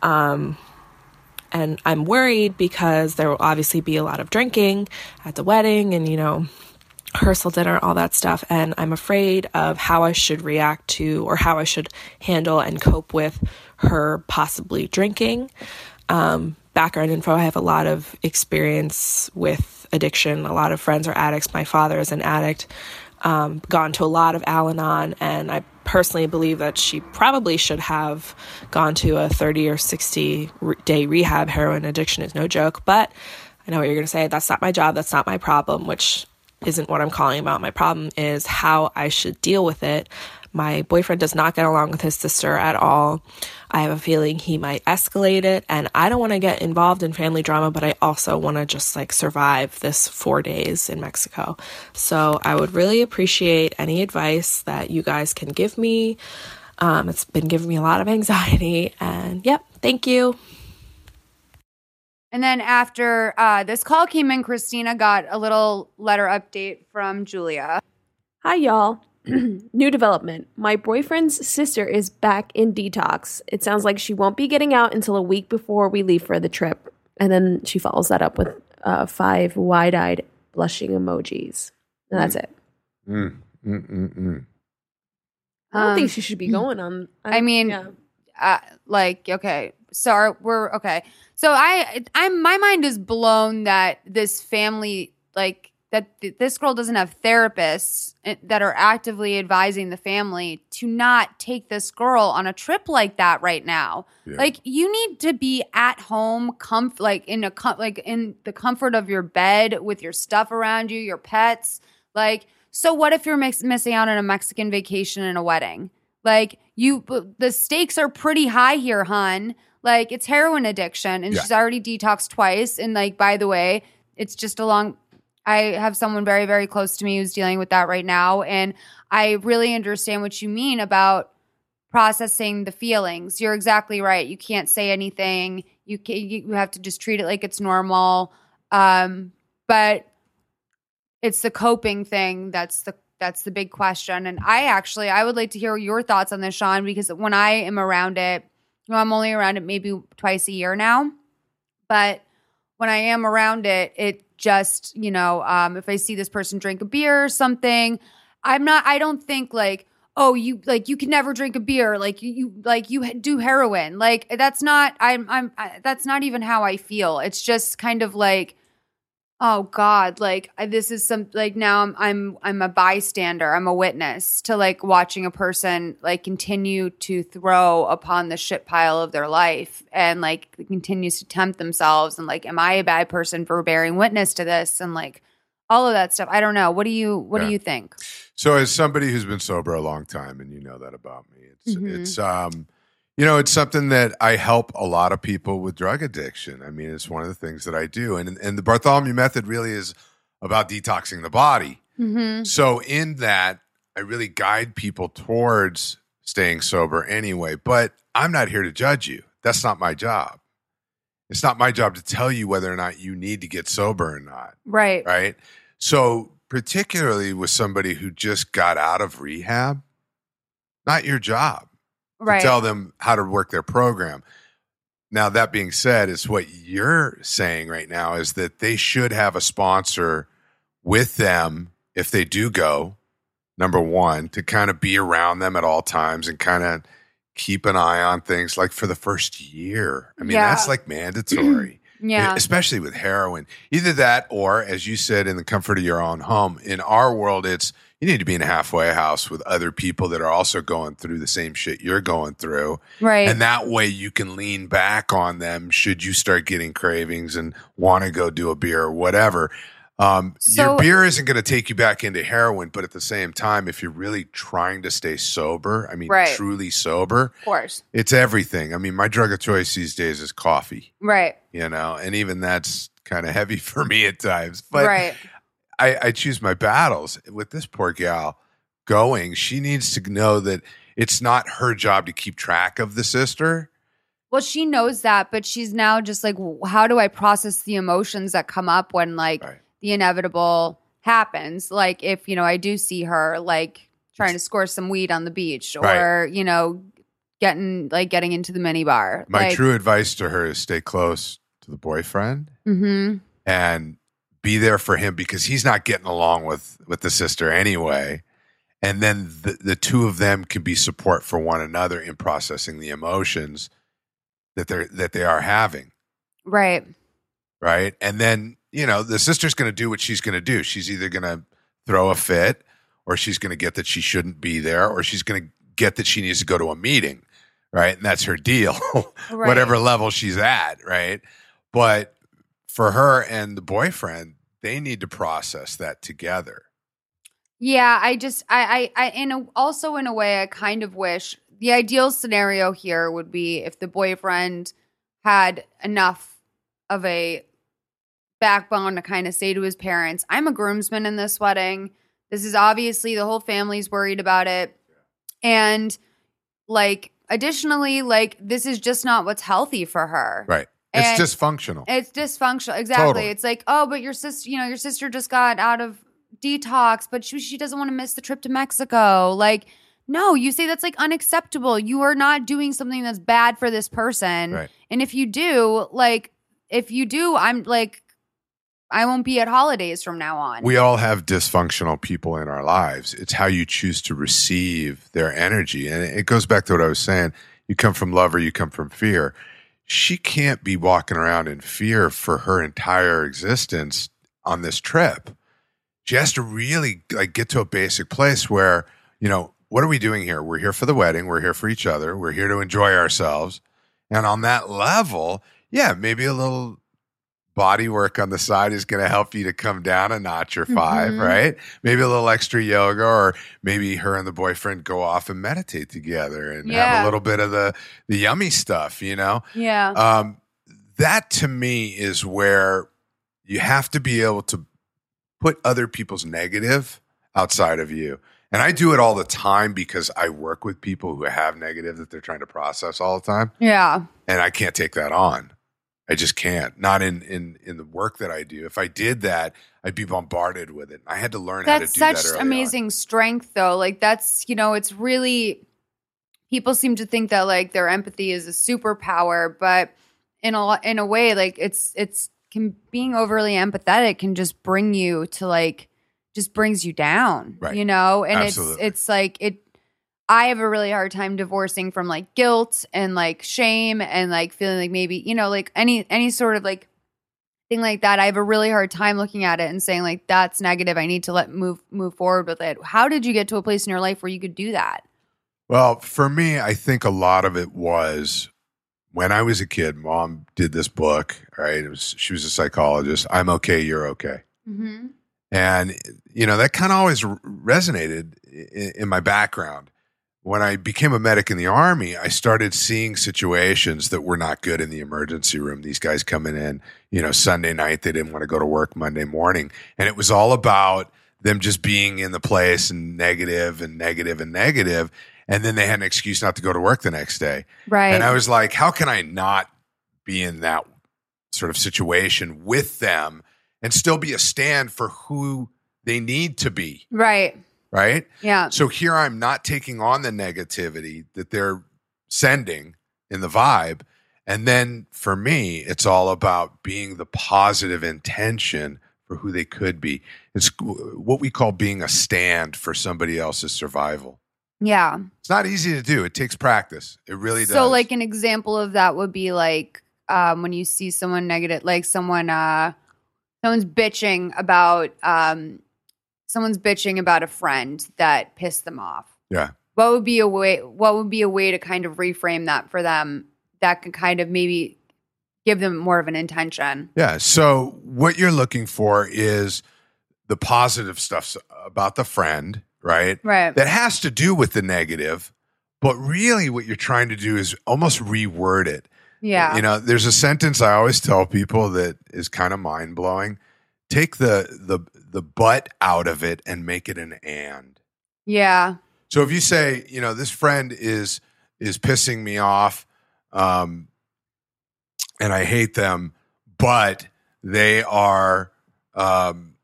Speaker 6: Um, and I'm worried because there will obviously be a lot of drinking at the wedding and, you know, rehearsal dinner, all that stuff. And I'm afraid of how I should react to or how I should handle and cope with her possibly drinking. Um, background info I have a lot of experience with addiction. A lot of friends are addicts. My father is an addict. Um, gone to a lot of Al Anon, and I personally believe that she probably should have gone to a 30 or 60 re- day rehab. Heroin addiction is no joke, but I know what you're going to say. That's not my job. That's not my problem, which isn't what I'm calling about. My problem is how I should deal with it. My boyfriend does not get along with his sister at all. I have a feeling he might escalate it, and I don't want to get involved in family drama, but I also want to just like survive this four days in Mexico. So I would really appreciate any advice that you guys can give me. Um, it's been giving me a lot of anxiety, and yep, thank you.
Speaker 2: And then after uh, this call came in, Christina got a little letter update from Julia.
Speaker 3: Hi, y'all. New development. My boyfriend's sister is back in detox. It sounds like she won't be getting out until a week before we leave for the trip. And then she follows that up with uh, five wide eyed blushing emojis. And that's it.
Speaker 4: Mm, mm, mm, mm.
Speaker 3: I don't
Speaker 2: Um,
Speaker 3: think she should be going on.
Speaker 2: I mean,
Speaker 3: yeah.
Speaker 2: uh, like okay so are, we're okay so i i'm my mind is blown that this family like that th- this girl doesn't have therapists eh, that are actively advising the family to not take this girl on a trip like that right now
Speaker 4: Yeah.
Speaker 2: like you need to be at home comf like in a com- like in the comfort of your bed with your stuff around you your pets like so what if you're mix- missing out on a mexican vacation and a wedding like you, the stakes are pretty high here, hun. Like it's heroin addiction, and
Speaker 4: Yeah.
Speaker 2: she's already detoxed twice. And like, by the way, it's just along. I have someone very, very close to me who's dealing with that right now, and I really understand what you mean about processing the feelings. You're exactly right. You can't say anything. You can, you have to just treat it like it's normal. Um, but it's the coping thing that's the that's the big question. And I actually I would like to hear your thoughts on this, Sean, because when I am around it, you know, I'm only around it maybe twice a year now. But when I am around it, it just, you know, um, if I see this person drink a beer or something, I'm not I don't think like, oh, you like you can never drink a beer, like you, like you do heroin. Like that's not I'm I'm I, that's not even how I feel. It's just kind of like oh god like I, this is some like now I'm, I'm i'm a bystander i'm a witness to like watching a person like continue to throw upon the shit pile of their life and like continues to tempt themselves and like am i a bad person for bearing witness to this and like all of that stuff i don't know what do you what
Speaker 4: Yeah.
Speaker 2: do you think
Speaker 4: So, as somebody who's been sober a long time, and you know that about me, it's
Speaker 2: Mhm.
Speaker 4: it's um, you know, it's something that I help a lot of people with drug addiction. I mean, it's one of the things that I do, and and the Bartholomew method really is about detoxing the body.
Speaker 2: mm-hmm.
Speaker 4: So, in that, I really guide people towards staying sober anyway. But I'm not here to judge you. That's not my job. It's not my job to tell you whether or not you need to get sober or not
Speaker 2: right
Speaker 4: right? So, particularly with somebody who just got out of rehab, not your job.
Speaker 2: Right.
Speaker 4: to tell them how to work their program. Now, that being said, is what you're saying right now is that they should have a sponsor with them if they do go, number one, to kind of be around them at all times and kind of keep an eye on things like for the first year. I mean,
Speaker 2: Yeah.
Speaker 4: that's like mandatory.
Speaker 2: yeah.
Speaker 4: Especially with heroin. Either that or, as you said, in the comfort of your own home. In our world, it's you need to be in a halfway house with other people that are also going through the same shit you're going through.
Speaker 2: Right.
Speaker 4: And that way you can lean back on them should you start getting cravings and want to go do a beer or whatever. Um,
Speaker 2: So-
Speaker 4: your beer isn't going to take you back into heroin, but at the same time, if you're really trying to stay sober, I mean,
Speaker 2: Right.
Speaker 4: truly sober,
Speaker 2: of course.
Speaker 4: it's everything. I mean, my drug of choice these days is coffee,
Speaker 2: Right.
Speaker 4: you know, and even that's kind of heavy for me at times. But
Speaker 2: right.
Speaker 4: I, I choose my battles with this poor gal going. She needs to know that it's not her job to keep track of the sister.
Speaker 2: Well, she knows that, but she's now just like, how do I process the emotions that come up when like
Speaker 4: Right.
Speaker 2: the inevitable happens? Like if you know I do see her like trying to score some weed on the beach, or you know getting like getting into the mini bar.
Speaker 4: My
Speaker 2: like,
Speaker 4: true advice to her is stay close to the boyfriend
Speaker 2: hmm
Speaker 4: and be there for him because he's not getting along with with the sister anyway. And then the, the two of them can be support for one another in processing the emotions that they're that they are having.
Speaker 2: Right.
Speaker 4: right? And then, you know, the sister's going to do what she's going to do. She's either going to throw a fit or she's going to get that she shouldn't be there or she's going to get that she needs to go to a meeting, right? And that's her deal,
Speaker 2: Right.
Speaker 4: whatever level she's at, right? But for her and the boyfriend, they need to process that together.
Speaker 2: Yeah, I just I I, I in a, also in a way I kind of wish the ideal scenario here would be if the boyfriend had enough of a backbone to kind of say to his parents, "I'm a groomsman in this wedding. This is obviously the whole family's worried about it." And like additionally, like this is just not what's healthy for her.
Speaker 4: Right. It's dysfunctional.
Speaker 2: It's dysfunctional. Exactly.
Speaker 4: Totally.
Speaker 2: It's like, oh, but your sister, you know, your sister just got out of detox, but she, she doesn't want to miss the trip to Mexico. Like, no, you say that's like unacceptable. You are not doing something that's bad for this person.
Speaker 4: Right.
Speaker 2: And if you do, like, if you do, I'm like, I won't be at holidays from now on.
Speaker 4: we all have dysfunctional people in our lives. It's how you choose to receive their energy. And it goes back to what I was saying. You come from love or you come from fear. She can't be walking around in fear for her entire existence on this trip. She has to really like get to a basic place where, you know, what are we doing here? We're here for the wedding. We're here for each other. We're here to enjoy ourselves. And on that level, yeah, maybe a little body work on the side is going to help you to come down a notch or 5
Speaker 2: Mhm.
Speaker 4: right? Maybe a little extra yoga, or maybe her and the boyfriend go off and meditate together and have a little bit of the the yummy stuff, you know.
Speaker 2: yeah.
Speaker 4: Um, that to me is where you have to be able to put other people's negative outside of you. And I do it all the time because I work with people who have negative that they're trying to process all the time
Speaker 2: yeah.
Speaker 4: and I can't take that on. I just can't. Not in in in the work that I do. If I did that, I'd be bombarded with it. I had to learn how to
Speaker 2: that's
Speaker 4: do
Speaker 2: such
Speaker 4: that.
Speaker 2: amazing strength though like that's you know it's really people seem to think that like their empathy is a superpower but in a in a way like it's it's can being overly empathetic can just bring you to like just brings you down
Speaker 4: Right.
Speaker 2: you know and
Speaker 4: Absolutely.
Speaker 2: it's it's like it I have a really hard time divorcing from like guilt and like shame and like feeling like maybe you know like any any sort of like thing like that, I have a really hard time looking at it and saying like that's negative. I need to let move move forward with it. How did you get to a place in your life where you could do that?
Speaker 4: Well, for me, I think a lot of it was when I was a kid. Mom did this book. Right, it was she was a psychologist. I'm okay. You're okay.
Speaker 2: Mm-hmm.
Speaker 4: And, you know, that kind of always resonated in, in my background. When I became a medic in the Army, I started seeing situations that were not good in the emergency room. These guys coming in, you know, Sunday night, they didn't want to go to work Monday morning. And it was all about them just being in the place and negative and negative and negative. And then they had an excuse not to go to work the next day.
Speaker 2: Right.
Speaker 4: And I was like, how can I not be in that sort of situation with them and still be a stand for who they need to be?
Speaker 2: right.
Speaker 4: Right.
Speaker 2: Yeah.
Speaker 4: So here I'm not taking on the negativity that they're sending in the vibe. And then for me, it's all about being the positive intention for who they could be. It's what we call being a stand for somebody else's survival.
Speaker 2: Yeah.
Speaker 4: It's not easy to do. It takes practice. It really does.
Speaker 2: So, like an example of that would be like um, when you see someone negative, like someone, uh, someone's bitching about, um, someone's bitching about a friend that pissed them off.
Speaker 4: yeah.
Speaker 2: What would be a way? What would be a way to kind of reframe that for them? That could kind of maybe give them more of an intention.
Speaker 4: Yeah. So what you're looking for is the positive stuff about the friend, right?
Speaker 2: Right.
Speaker 4: That has to do with the negative, but really what you're trying to do is almost reword it.
Speaker 2: Yeah.
Speaker 4: You know, there's a sentence I always tell people that is kind of mind blowing. Take the the the but out of it and make it an and.
Speaker 2: yeah.
Speaker 4: So if you say, you know, this friend is is pissing me off, um, and I hate them, but they are um,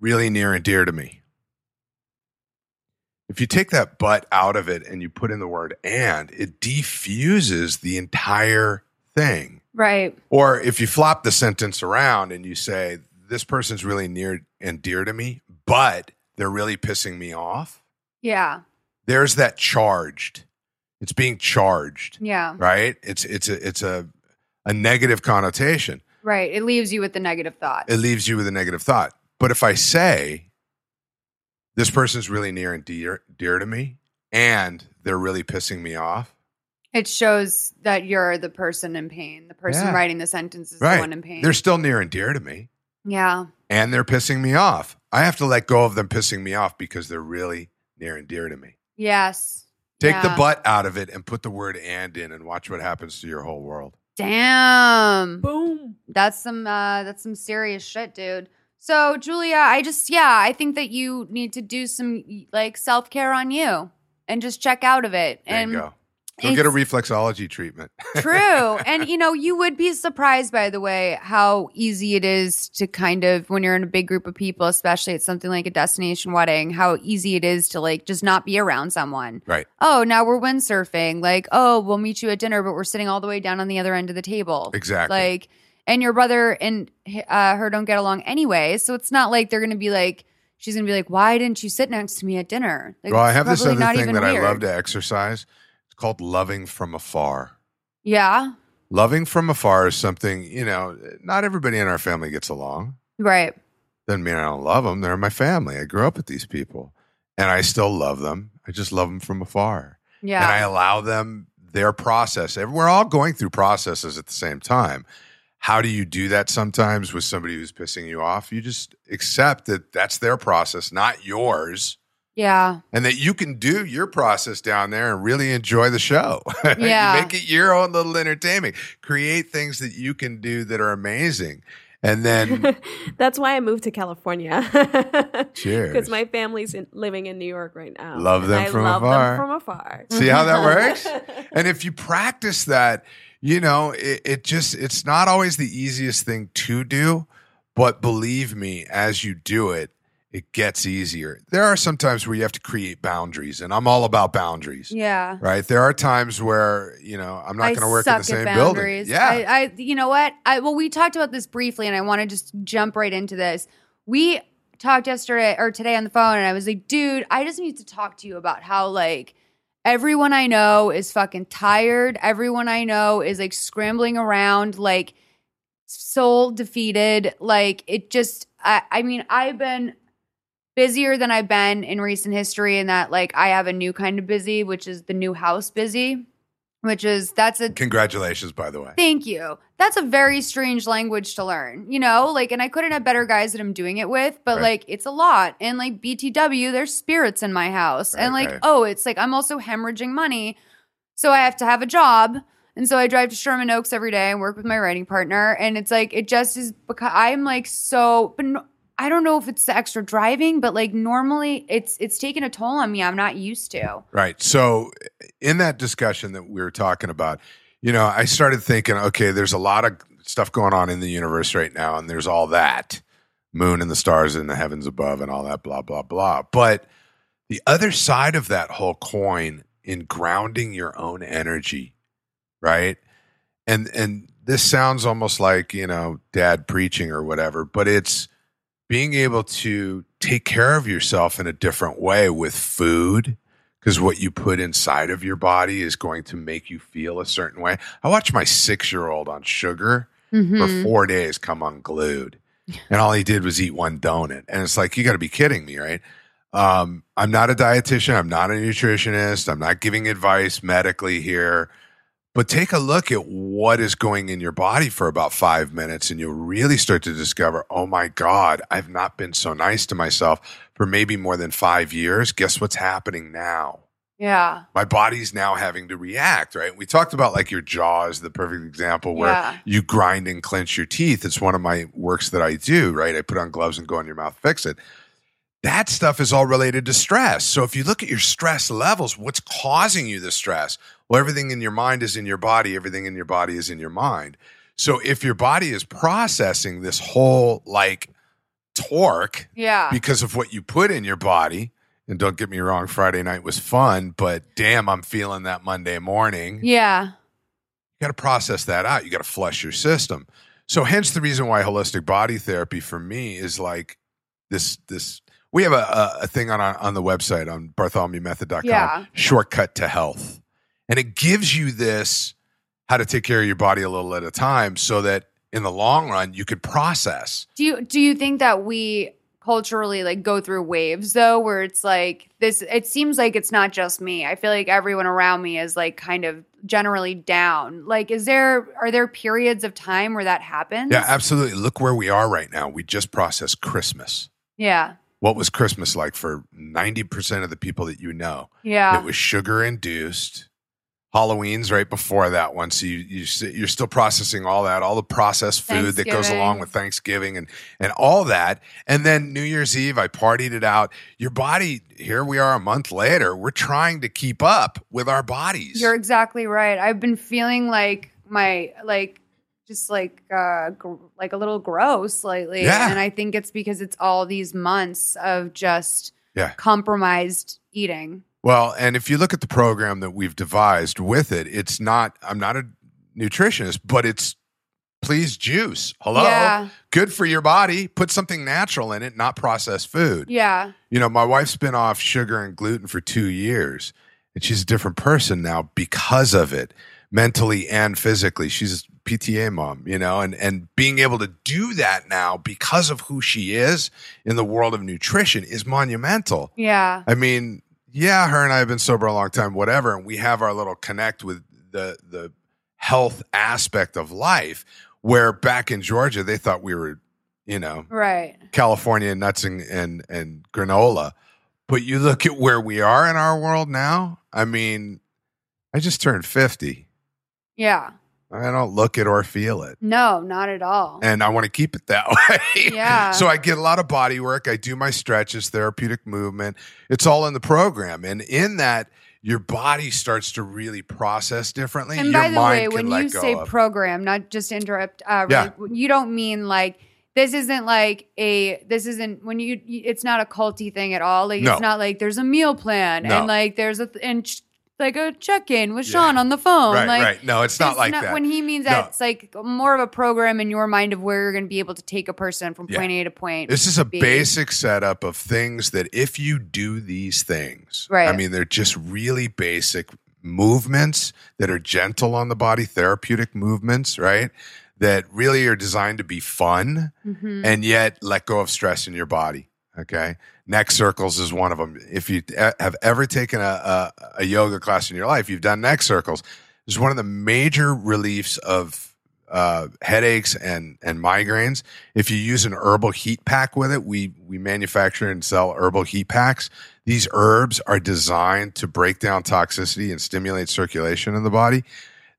Speaker 4: really near and dear to me. If you take that but out of it and you put in the word and, it defuses the entire thing.
Speaker 2: Right.
Speaker 4: Or if you flop the sentence around and you say, this person's really near and dear to me, but they're really pissing me off,
Speaker 2: Yeah.
Speaker 4: there's that charged. It's being charged,
Speaker 2: Yeah.
Speaker 4: right? It's it's a it's a a negative connotation.
Speaker 2: Right. It leaves you with the negative thought.
Speaker 4: It leaves you with a negative thought. But if I say this person's really near and dear dear to me and they're really pissing me off,
Speaker 2: It shows that you're the person in pain. The person
Speaker 4: Yeah.
Speaker 2: writing the sentence is
Speaker 4: right?
Speaker 2: the one in pain.
Speaker 4: They're still near and dear to me
Speaker 2: yeah.
Speaker 4: and they're pissing me off. I have to let go of them pissing me off because they're really near and dear to me.
Speaker 2: Yes.
Speaker 4: Take the butt out of it and put the word and in and watch what happens to your whole world.
Speaker 2: Damn.
Speaker 3: Boom.
Speaker 2: That's some uh that's some serious shit, dude. So, Julia, I just yeah, I think that you need to do some like self-care on you and just check out of it.
Speaker 4: There
Speaker 2: and
Speaker 4: you go. Go get a reflexology treatment.
Speaker 2: True. and you know, you would be surprised by the way how easy it is to kind of when you're in a big group of people, especially at something like a destination wedding, how easy it is to like just not be around someone.
Speaker 4: right.
Speaker 2: Oh, now we're windsurfing. Like, oh, we'll meet you at dinner, but we're sitting all the way down on the other end of the table.
Speaker 4: Exactly.
Speaker 2: Like, and your brother and uh, her don't get along anyway. So it's not like they're going to be like, she's going to be like, why didn't you sit next to me at dinner? Like,
Speaker 4: well, I have this other thing that I love to exercise. Called loving from afar.
Speaker 2: Yeah.
Speaker 4: Loving from afar is something, you know, not everybody in our family gets along.
Speaker 2: Right.
Speaker 4: Doesn't mean I don't love them. They're my family. I grew up with these people and I still love them. I just love them from afar.
Speaker 2: Yeah.
Speaker 4: And I allow them their process. We're all going through processes at the same time. How do you do that sometimes with somebody who's pissing you off? You just accept that that's their process, not yours.
Speaker 2: Yeah.
Speaker 4: and that you can do your process down there and really enjoy the show.
Speaker 2: Yeah.
Speaker 4: make it your own little entertainment. Create things that you can do that are amazing. And then
Speaker 3: That's why I moved to California.
Speaker 4: Cheers.
Speaker 3: Because my family's in, living in New York right now.
Speaker 4: Love them
Speaker 3: I
Speaker 4: from
Speaker 3: love
Speaker 4: afar.
Speaker 3: them from afar.
Speaker 4: see how that works? and if you practice that, you know, it, it just it's not always the easiest thing to do, but believe me, as you do it, it gets easier. There are some times where you have to create boundaries, and I'm all about boundaries.
Speaker 2: Yeah.
Speaker 4: Right. There are times where, you know, I'm not going to work in the same building.
Speaker 2: boundaries.
Speaker 4: Yeah.
Speaker 2: I, I, you know what? I well, we talked about this briefly, and I want to just jump right into this. We talked yesterday or today on the phone, and I was like, dude, I just need to talk to you about how like everyone I know is fucking tired. Everyone I know is like scrambling around, like soul defeated. Like it just, I, I mean, I've been busier than I've been in recent history, in that like I have a new kind of busy, which is the new house busy, which is that's a
Speaker 4: Congratulations, by the way.
Speaker 2: Thank you. That's a very strange language to learn, you know? Like, and I couldn't have better guys that I'm doing it with, but
Speaker 4: Right.
Speaker 2: like, it's a lot. And like, BTW, there's spirits in my house. and like,
Speaker 4: right.
Speaker 2: oh, it's like, I'm also hemorrhaging money. So I have to have a job. And so I drive to Sherman Oaks every day and work with my writing partner. And it's like, it just is because I'm like so, but I don't know if it's the extra driving, but like normally it's, it's taken a toll on me. I'm not used to.
Speaker 4: Right. So, in that discussion that we were talking about, you know, I started thinking, okay, there's a lot of stuff going on in the universe right now, and there's all that moon and the stars in the heavens above and all that, blah, blah, blah. But the other side of that whole coin in grounding your own energy, right? And and this sounds almost like, you know, dad preaching or whatever, but it's being able to take care of yourself in a different way with food because what you put inside of your body is going to make you feel a certain way. I watched my 6-year-old on sugar
Speaker 2: Mhm.
Speaker 4: for 4 days come unglued. And all he did was eat one donut. And it's like you got to be kidding me, right? Um, I'm not a dietitian. I'm not a nutritionist. I'm not giving advice medically here. But take a look at what is going in your body for about five minutes, and you'll really start to discover oh my God, I've not been so nice to myself for maybe more than five years. Guess what's happening now?
Speaker 2: Yeah.
Speaker 4: My body's now having to react, right? We talked about like your jaw is the perfect example where
Speaker 2: Yeah.
Speaker 4: you grind and clench your teeth. It's one of my works that I do, right? I put on gloves and go in your mouth, fix it. That stuff is all related to stress. So if you look at your stress levels, what's causing you the stress? Well, everything in your mind is in your body, everything in your body is in your mind. So if your body is processing this whole like torque
Speaker 2: Yeah.
Speaker 4: because of what you put in your body, and don't get me wrong, Friday night was fun, but damn, I'm feeling that Monday morning
Speaker 2: yeah.
Speaker 4: you got to process that out. You got to flush your system. So hence the reason why holistic body therapy for me is like this this we have a, a, thing on our, on the website on bartholomewmethod.com
Speaker 2: Yeah.
Speaker 4: shortcut to health. And it gives you this how to take care of your body a little at a time so that in the long run you could process.
Speaker 2: Do you do you think that we culturally like go through waves though where it's like this it seems like it's not just me. I feel like everyone around me is like kind of generally down. Like is there are there periods of time where that happens?
Speaker 4: Yeah, absolutely. Look where we are right now. We just processed Christmas.
Speaker 2: Yeah.
Speaker 4: What was Christmas like for 90% of the people that you know?
Speaker 2: Yeah.
Speaker 4: It was sugar induced. Halloween's right before that one, so you, you you're still processing all that, all the processed food that goes along with Thanksgiving and and all that, and then New Year's Eve, I partied it out. Your body, here we are a month later, we're trying to keep up with our bodies.
Speaker 2: You're exactly right. I've been feeling like my like just like uh gr- like a little gross lately
Speaker 4: Yeah.
Speaker 2: and I think it's because it's all these months of just
Speaker 4: Yeah.
Speaker 2: compromised eating.
Speaker 4: Well, and if you look at the program that we've devised with it, it's not. I'm not a nutritionist, but it's please juice. Hello,
Speaker 2: Yeah.
Speaker 4: good for your body. Put something natural in it, not processed food.
Speaker 2: Yeah.
Speaker 4: You know, my wife's been off sugar and gluten for two years, and she's a different person now because of it, mentally and physically. She's a PTA mom, you know, and and being able to do that now because of who she is in the world of nutrition is monumental.
Speaker 2: Yeah.
Speaker 4: I mean, yeah, her and I have been sober a long time, whatever, and we have our little connect with the the health aspect of life. Where back in Georgia, they thought we were, you know,
Speaker 2: Right.
Speaker 4: California nuts and, and and granola. But you look at where we are in our world now. I mean, I just turned fifty.
Speaker 2: Yeah.
Speaker 4: I don't look it or feel it.
Speaker 2: No, not at all.
Speaker 4: And I want to keep it that way.
Speaker 2: Yeah.
Speaker 4: so I get a lot of body work. I do my stretches, therapeutic movement. It's all in the program. And in that, your body starts to really process differently.
Speaker 2: And
Speaker 4: your
Speaker 2: by the way, when you say
Speaker 4: of-
Speaker 2: program, not just interrupt, uh,
Speaker 4: Yeah.
Speaker 2: really, you don't mean like this isn't like a this isn't when you it's not a culty thing at all. Like
Speaker 4: No.
Speaker 2: it's not like there's a meal plan
Speaker 4: No.
Speaker 2: and like there's a th- and like a check in with. Sean on the phone.
Speaker 4: Right,
Speaker 2: like,
Speaker 4: right. No, it's not like that.
Speaker 2: When he means
Speaker 4: No.
Speaker 2: that, it's like more of a program in your mind of where you're going to be able to take a person from
Speaker 4: Yeah.
Speaker 2: point A to point.
Speaker 4: This is a
Speaker 2: B.
Speaker 4: basic setup of things that if you do these things,
Speaker 2: Right.
Speaker 4: I mean, they're just really basic movements that are gentle on the body, therapeutic movements, right? That really are designed to be fun
Speaker 2: Mhm.
Speaker 4: and yet let go of stress in your body. Okay. Neck circles is one of them. If you have ever taken a, a, a yoga class in your life, you've done neck circles. It's one of the major reliefs of uh, headaches and, and migraines. If you use an herbal heat pack with it, we, we manufacture and sell herbal heat packs. These herbs are designed to break down toxicity and stimulate circulation in the body.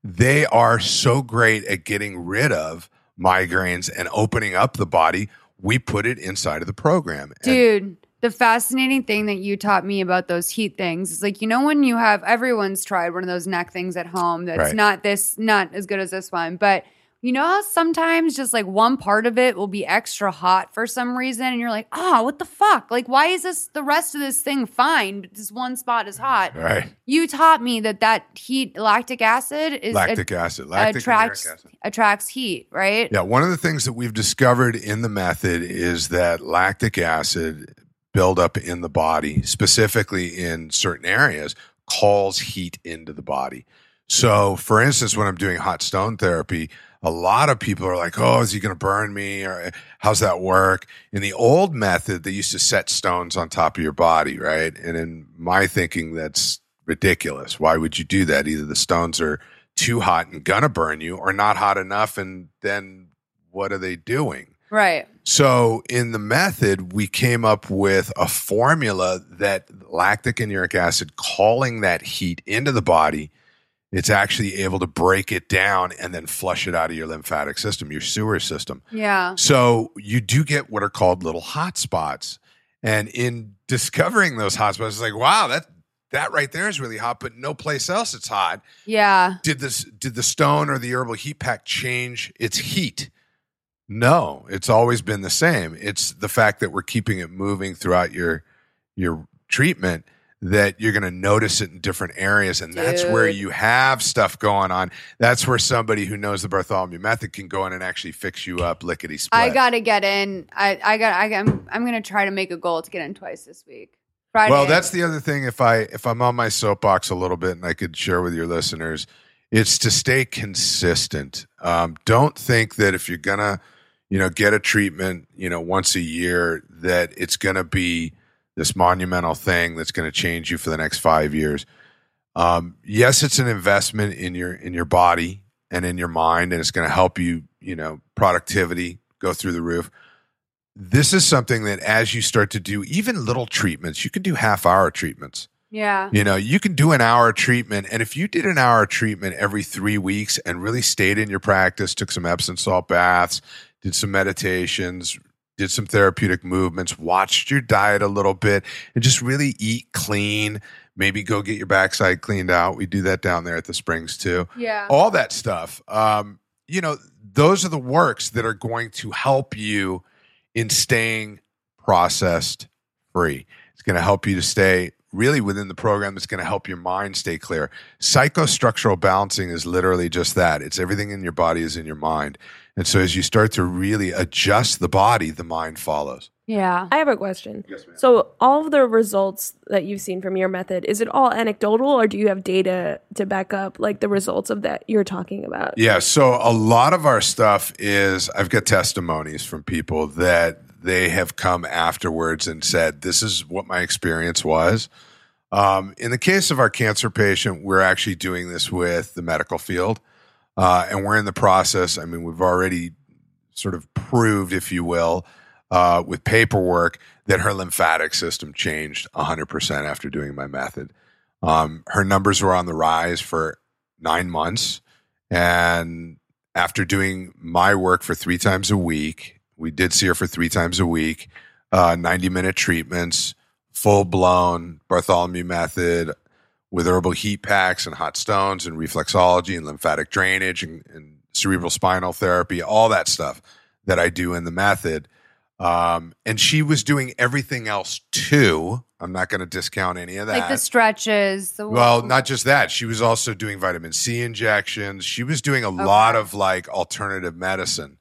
Speaker 4: They are so great at getting rid of migraines and opening up the body. We put it inside of the program. And-
Speaker 2: Dude, the fascinating thing that you taught me about those heat things is like, you know, when you have everyone's tried one of those neck things at home that's
Speaker 4: Right.
Speaker 2: not this, not as good as this one, but You know how sometimes just like one part of it will be extra hot for some reason, and you're like, oh, what the fuck? Like, why is this the rest of this thing fine, but this one spot is hot?
Speaker 4: Right.
Speaker 2: You taught me that that heat, lactic acid, is
Speaker 4: Lactic acid. Lactic
Speaker 2: attracts
Speaker 4: acid.
Speaker 2: attracts heat, right?
Speaker 4: Yeah, one of the things that we've discovered in the method is that lactic acid buildup in the body, specifically in certain areas, calls heat into the body. So, for instance, when I'm doing hot stone therapy, a lot of people are like, "Oh, is he going to burn me?" or "How's that work?" In the old method, they used to set stones on top of your body, right? And in my thinking, that's ridiculous. Why would you do that? Either the stones are too hot and gonna burn you, or not hot enough, and then what are they doing?
Speaker 2: Right.
Speaker 4: So in the method, we came up with a formula that lactic and uric acid calling that heat into the body, it's actually able to break it down and then flush it out of your lymphatic system, your sewer system.
Speaker 2: Yeah.
Speaker 4: So you do get what are called little hot spots. And in discovering those hot spots, it's like, wow, that that right there is really hot, but no place else it's hot.
Speaker 2: Yeah.
Speaker 4: Did this did the stone or the herbal heat pack change its heat? No, it's always been the same. It's the fact that we're keeping it moving throughout your your treatment that you're going to notice it in different areas and that's where you have stuff going on. That's where somebody who knows the Bartholomew method can go in and actually fix you up lickety split.
Speaker 2: I gotta get in. I I got. I, I'm I'm gonna try to make a goal to get in twice this week. Friday.
Speaker 4: Well, that's the other thing. If I if I'm on my soapbox a little bit, and I could share with your listeners, it's to stay consistent. Um, don't think that if you're gonna, you know, get a treatment, you know, once a year, that it's gonna be this monumental thing that's to change you for the next five years. Um, yes, it's an investment in your in your body and in your mind, and it's to help you, you know, productivity go through the roof this is something that as you start to do even little treatments, you can do half hour treatments.
Speaker 2: Yeah.
Speaker 4: You know, you can do an hour treatment. And if you did an hour treatment every three weeks and really stayed in your practice, took some Epsom salt baths, did some meditations, did some therapeutic movements, watched your diet a little bit, and just really eat clean, maybe go get your backside cleaned out. We do that down there at the Springs too
Speaker 2: Yeah.
Speaker 4: all that stuff. Um, you know, those are the works that are going to help you in staying processed free. It's going to help you to stay really within the program that's going to help your mind stay clear. Psychostructural balancing is literally just that. It's everything in your body is in your mind. And so as you start to really adjust the body, the mind follows.
Speaker 2: Yeah.
Speaker 3: I have a question. Yes, ma'am. So, all of the results that you've seen from your method, is it all anecdotal or do you have data to back up like the results of that you're talking about?
Speaker 4: Yeah. So a lot of our stuff is I've got testimonies from people that they have come afterwards and said, This is what my experience was. Um, in the case of our cancer patient, we're actually doing this with the medical field. Uh, and we're in the process. I mean, we've already sort of proved, if you will, uh, with paperwork that her lymphatic system changed 100% after doing my method. Um, her numbers were on the rise for nine months. And after doing my work for three times a week, we did see her for three times a week, uh, 90 minute treatments, full blown Bartholomew method with herbal heat packs and hot stones and reflexology and lymphatic drainage and, and cerebral spinal therapy, all that stuff that I do in the method. Um, and she was doing everything else too. I'm not going to discount any of that.
Speaker 2: Like the stretches. The
Speaker 4: Well, not just that. She was also doing vitamin C injections. She was doing a lot of like alternative medicine,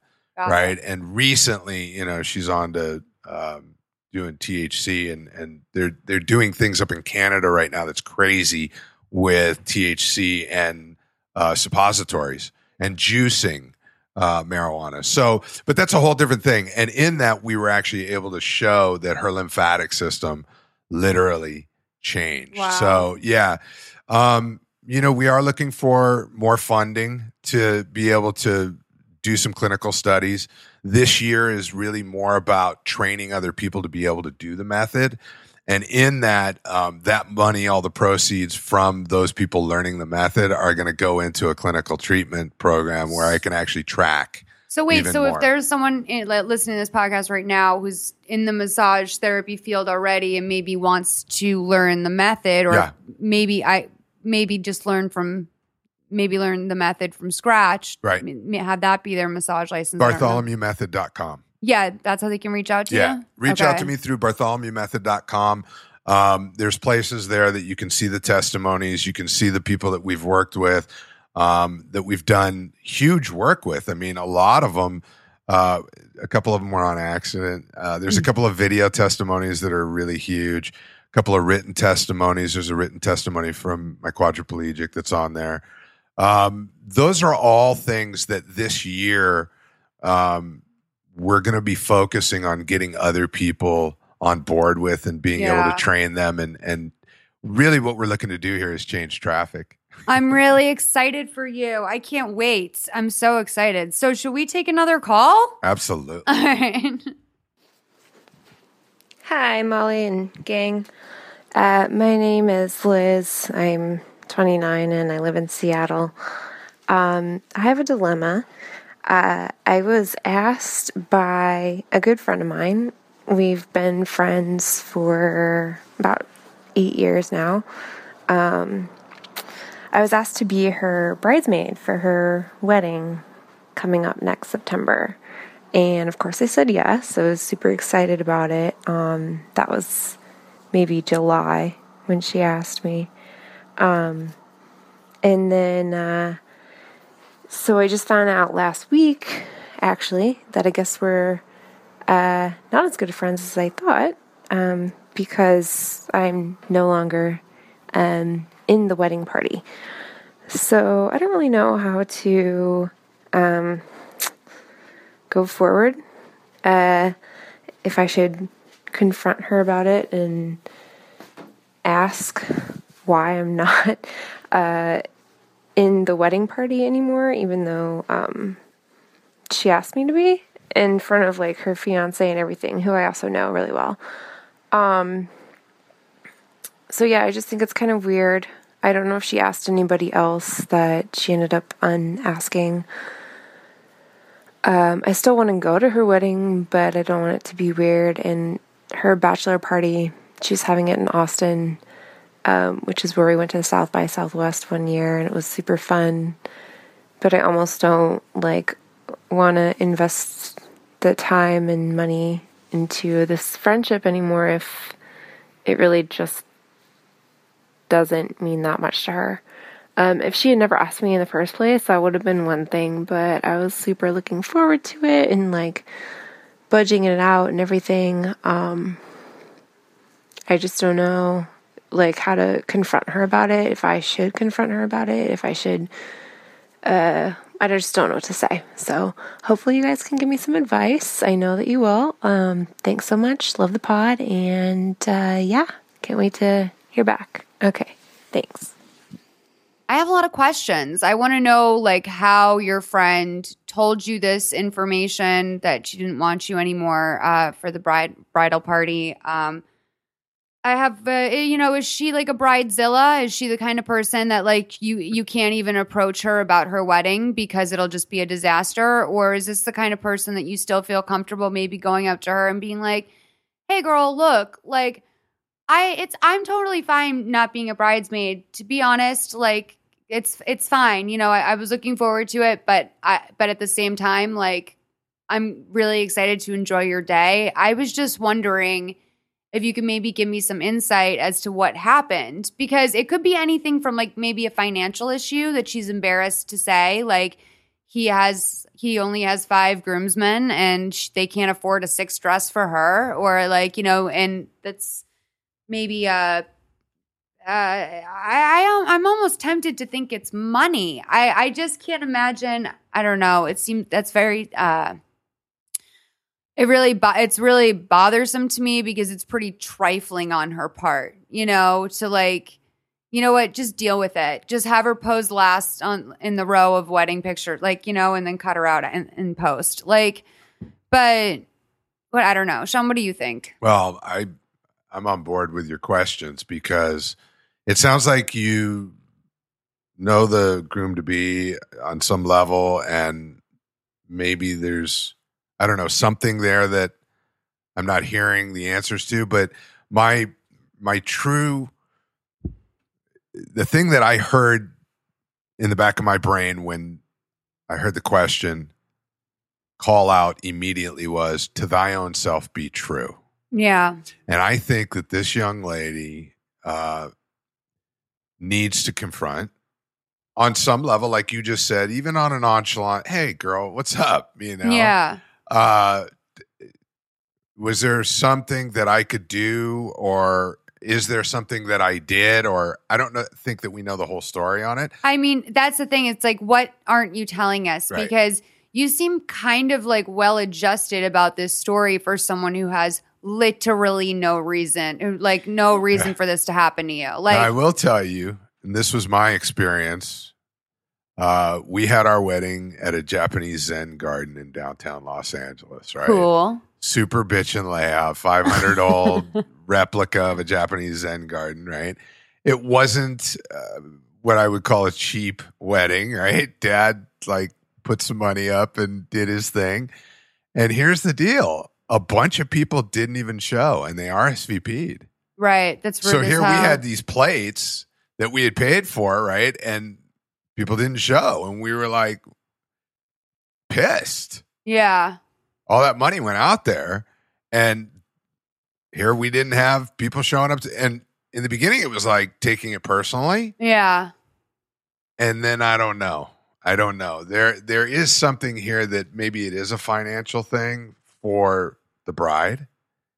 Speaker 2: Got it.
Speaker 4: right? And recently, you know, she's on to um, doing THC, and and they're they're doing things up in Canada right now that's crazy with THC and uh, suppositories and juicing uh, marijuana. So, but that's a whole different thing. And in that, we were actually able to show that her lymphatic system literally changed.
Speaker 2: Wow.
Speaker 4: So, yeah. Um, you know, we are looking for more funding to be able to do some clinical studies. This year is really more about training other people to be able to do the method. And in that, um, that money, all the proceeds from those people learning the method are going to go into a clinical treatment program where I can actually track.
Speaker 2: So wait, so
Speaker 4: more.
Speaker 2: if there's someone in, like, listening to this podcast right now who's in the massage therapy field already and maybe wants to learn the method, or
Speaker 4: Yeah.
Speaker 2: maybe I maybe just learn from maybe learn the method from scratch.
Speaker 4: Right.
Speaker 2: Have that be their massage license.
Speaker 4: BartholomewMethod.com.
Speaker 2: Yeah, that's how they can reach out to
Speaker 4: Yeah.
Speaker 2: you.
Speaker 4: Reach out to me through bartholomewmethod.com. Um, there's places there that you can see the testimonies. You can see the people that we've worked with, um, that we've done huge work with. I mean, a lot of them, uh, a couple of them were on accident. Uh, there's a couple of video testimonies that are really huge. A couple of written testimonies. There's a written testimony from my quadriplegic that's on there. Um, those are all things that this year um, we're going to be focusing on getting other people on board with and being able to train them and and really what we're looking to do here is change traffic.
Speaker 2: I'm really excited for you. I can't wait. I'm so excited. So, should we take another call?
Speaker 4: Absolutely.
Speaker 2: All right.
Speaker 7: Hi, Molly and gang. Uh, my name is Liz. I'm 29 and I live in Seattle. Um, I have a dilemma. Uh, I was asked by a good friend of mine. We've been friends for about eight years now. Um, I was asked to be her bridesmaid for her wedding coming up next September. And of course, I said yes. I was super excited about it. Um, that was maybe July when she asked me. Um, and then, uh, so I just found out last week, actually, that I guess we're uh, not as good of friends as I thought um, because I'm no longer um, in the wedding party. So I don't really know how to um, go forward. Uh, if I should confront her about it and ask why I'm not uh, in the wedding party anymore, even though um, she asked me to be in front of like her fiance and everything, who I also know really well. Um, so yeah, I just think it's kind of weird. I don't know if she asked anybody else that she ended up unasking. Um, I still want to go to her wedding, but I don't want it to be weird. And her bachelor party, she's having it in Austin, um, which is where we went to the South by Southwest one year, and it was super fun. But I almost don't like want to invest the time and money into this friendship anymore if it really just doesn't mean that much to her. Um, if she had never asked me in the first place, that would have been one thing, but I was super looking forward to it and like budging it out and everything. Um, I just don't know like how to confront her about it, if I should confront her about it, if I should uh I just don't know what to say. So hopefully you guys can give me some advice. I know that you will. Um thanks so much. Love the pod and uh yeah, can't wait to hear back. Okay. Thanks.
Speaker 2: I have a lot of questions. I want to know like how your friend told you this information that she didn't want you anymore uh, for the bride bridal party. Um, I have, uh, you know, is she like a bridezilla? Is she the kind of person that like you you can't even approach her about her wedding because it'll just be a disaster? Or is this the kind of person that you still feel comfortable maybe going up to her and being like, "Hey, girl, look, like." I it's I'm totally fine not being a bridesmaid. To be honest, like it's it's fine. You know, I, I was looking forward to it, but I but at the same time, like I'm really excited to enjoy your day. I was just wondering if you could maybe give me some insight as to what happened because it could be anything from like maybe a financial issue that she's embarrassed to say, like he has he only has five groomsmen and sh- they can't afford a sixth dress for her or like you know and that's maybe uh uh, I, I I'm almost tempted to think it's money. I I just can't imagine. I don't know. It seems that's very uh it really bo- it's really bothersome to me because it's pretty trifling on her part, you know, to like you know what, just deal with it. Just have her pose last on in the row of wedding pictures, like, you know, and then cut her out in, in post. Like but but I don't know. Sean, what do you think?
Speaker 4: Well, I I'm on board with your questions because it sounds like you know the groom to be on some level and maybe there's I don't know something there that I'm not hearing the answers to but my my true the thing that I heard in the back of my brain when I heard the question call out immediately was to thy own self be true.
Speaker 2: Yeah.
Speaker 4: And I think that this young lady uh, needs to confront on some level, like you just said, even on a nonchalant, hey, girl, what's up? You know?
Speaker 2: Yeah.
Speaker 4: Uh, was there something that I could do, or is there something that I did, or I don't know, think that we know the whole story on it?
Speaker 2: I mean, that's the thing. It's like, what aren't you telling us?
Speaker 4: Right.
Speaker 2: Because you seem kind of like well adjusted about this story for someone who has literally no reason, like no reason for this to happen to you. Like,
Speaker 4: Now, I will tell you, and this was my experience. Uh, we had our wedding at a Japanese Zen garden in downtown Los Angeles, right?
Speaker 2: cool.
Speaker 4: Super bitchin' layout, 500 old replica of a Japanese Zen garden, right? It wasn't uh, what I would call a cheap wedding, right? Dad, like, put some money up and did his thing. And here's the deal a bunch of people didn't even show and they RSVP'd.
Speaker 2: Right. That's
Speaker 4: So here we had these plates that we had paid for, right? And people didn't show. And we were like pissed.
Speaker 2: Yeah.
Speaker 4: All that money went out there. And here we didn't have people showing up. To, and in the beginning, it was like taking it personally.
Speaker 2: Yeah.
Speaker 4: And then I don't know. I don't know. There there is something here that maybe it is a financial thing for the bride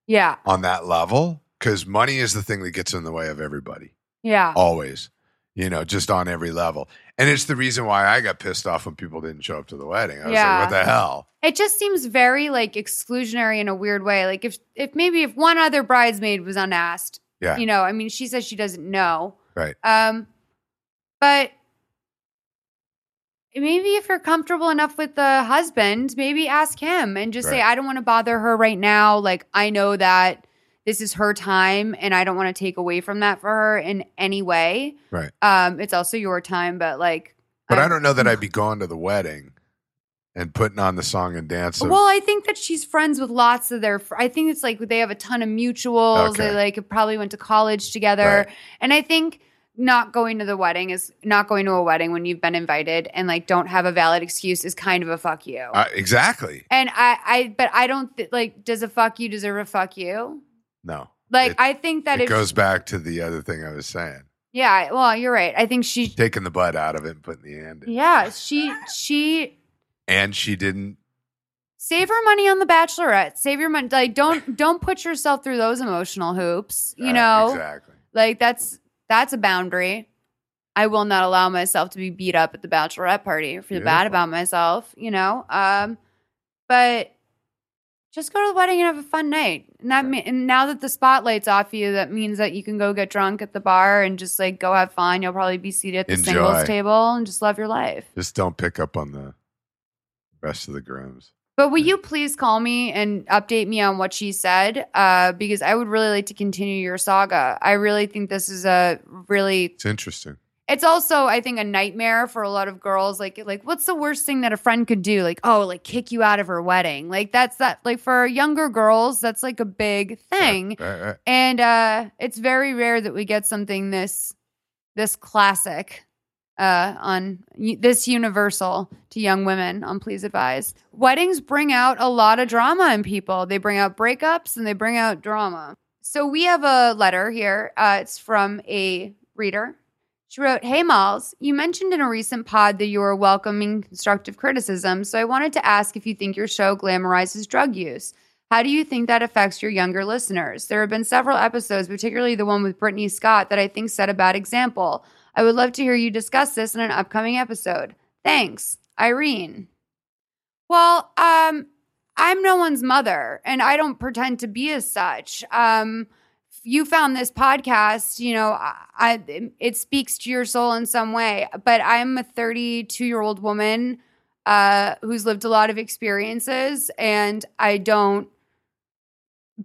Speaker 2: Yeah.
Speaker 4: on that level. Because money is the thing that gets in the way of everybody.
Speaker 2: Yeah.
Speaker 4: always you know just on every level and it's the reason why i got pissed off when people didn't show up to the wedding i was
Speaker 2: Yeah.
Speaker 4: like what the hell
Speaker 2: It just seems very like exclusionary in a weird way. Like if if maybe if one other bridesmaid was unasked,
Speaker 4: yeah
Speaker 2: you know, I mean, she says she doesn't know.
Speaker 4: right
Speaker 2: Um, but maybe if you're comfortable enough with the husband, maybe ask him and just say, I don't want to bother her right now. Like, I know that this is her time and I don't want to take away from that for her in any way.
Speaker 4: right
Speaker 2: Um, it's also your time, but like,
Speaker 4: but i
Speaker 2: I'm-
Speaker 4: don't know that i'd be going to the wedding and putting on the song and dance of,
Speaker 2: Well, I think that she's friends with lots of their. fr- I think it's like they have a ton of mutuals.
Speaker 4: Okay.
Speaker 2: They like probably went to college together,
Speaker 4: Right.
Speaker 2: and I think not going to the wedding is not going to a wedding when you've been invited and like don't have a valid excuse is kind of a fuck you.
Speaker 4: Uh, exactly
Speaker 2: and I, I, but I don't th- like. Does a fuck you deserve a fuck you?
Speaker 4: No.
Speaker 2: Like
Speaker 4: It-
Speaker 2: I think that
Speaker 4: it goes back to the other thing i was saying.
Speaker 2: Yeah, well, you're right. I think she,
Speaker 4: taking the butt out of it and putting the end in.
Speaker 2: yeah, she, she
Speaker 4: and she didn't
Speaker 2: save her money on the bachelorette. Save your money like don't don't put yourself through those emotional hoops you know?
Speaker 4: exactly.
Speaker 2: Like that's that's a boundary. I will not allow myself to be beat up at the bachelorette party or feel bad about myself you know? Um but just go to the wedding and have a fun night and that me- and now that the spotlight's off you that means that you can go get drunk at the bar and just like go have fun you'll probably be seated at the
Speaker 4: Enjoy.
Speaker 2: singles table and just love your life
Speaker 4: just don't pick up on the rest of the grooms
Speaker 2: But will you please call me and update me on what she said? Uh, because I would really like to continue your saga. I really think this is a really.
Speaker 4: it's interesting
Speaker 2: It's also, I think, a nightmare for a lot of girls. Like, like, what's the worst thing that a friend could do? Like, oh, like kick you out of her wedding. Like, that's that. Like for younger girls, that's like a big thing.
Speaker 4: right, right.
Speaker 2: And uh, it's very rare that we get something this this classic uh, on this universal to young women on Please Advise. Weddings bring out a lot of drama in people. They bring out breakups and they bring out drama. So we have a letter here. Uh, it's from a reader. She wrote, Hey Malls, you mentioned in a recent pod that you were welcoming constructive criticism. So I wanted to ask if you think your show glamorizes drug use. How do you think that affects your younger listeners? There have been several episodes, particularly the one with Brittany Scott, that I think set a bad example. I would love to hear you discuss this in an upcoming episode. Thanks, Irene. Well, um, I'm no one's mother, and I don't pretend to be as such. Um, you found this podcast, you know, I, I it speaks to your soul in some way. But I'm a 32 year old woman uh, who's lived a lot of experiences, and I don't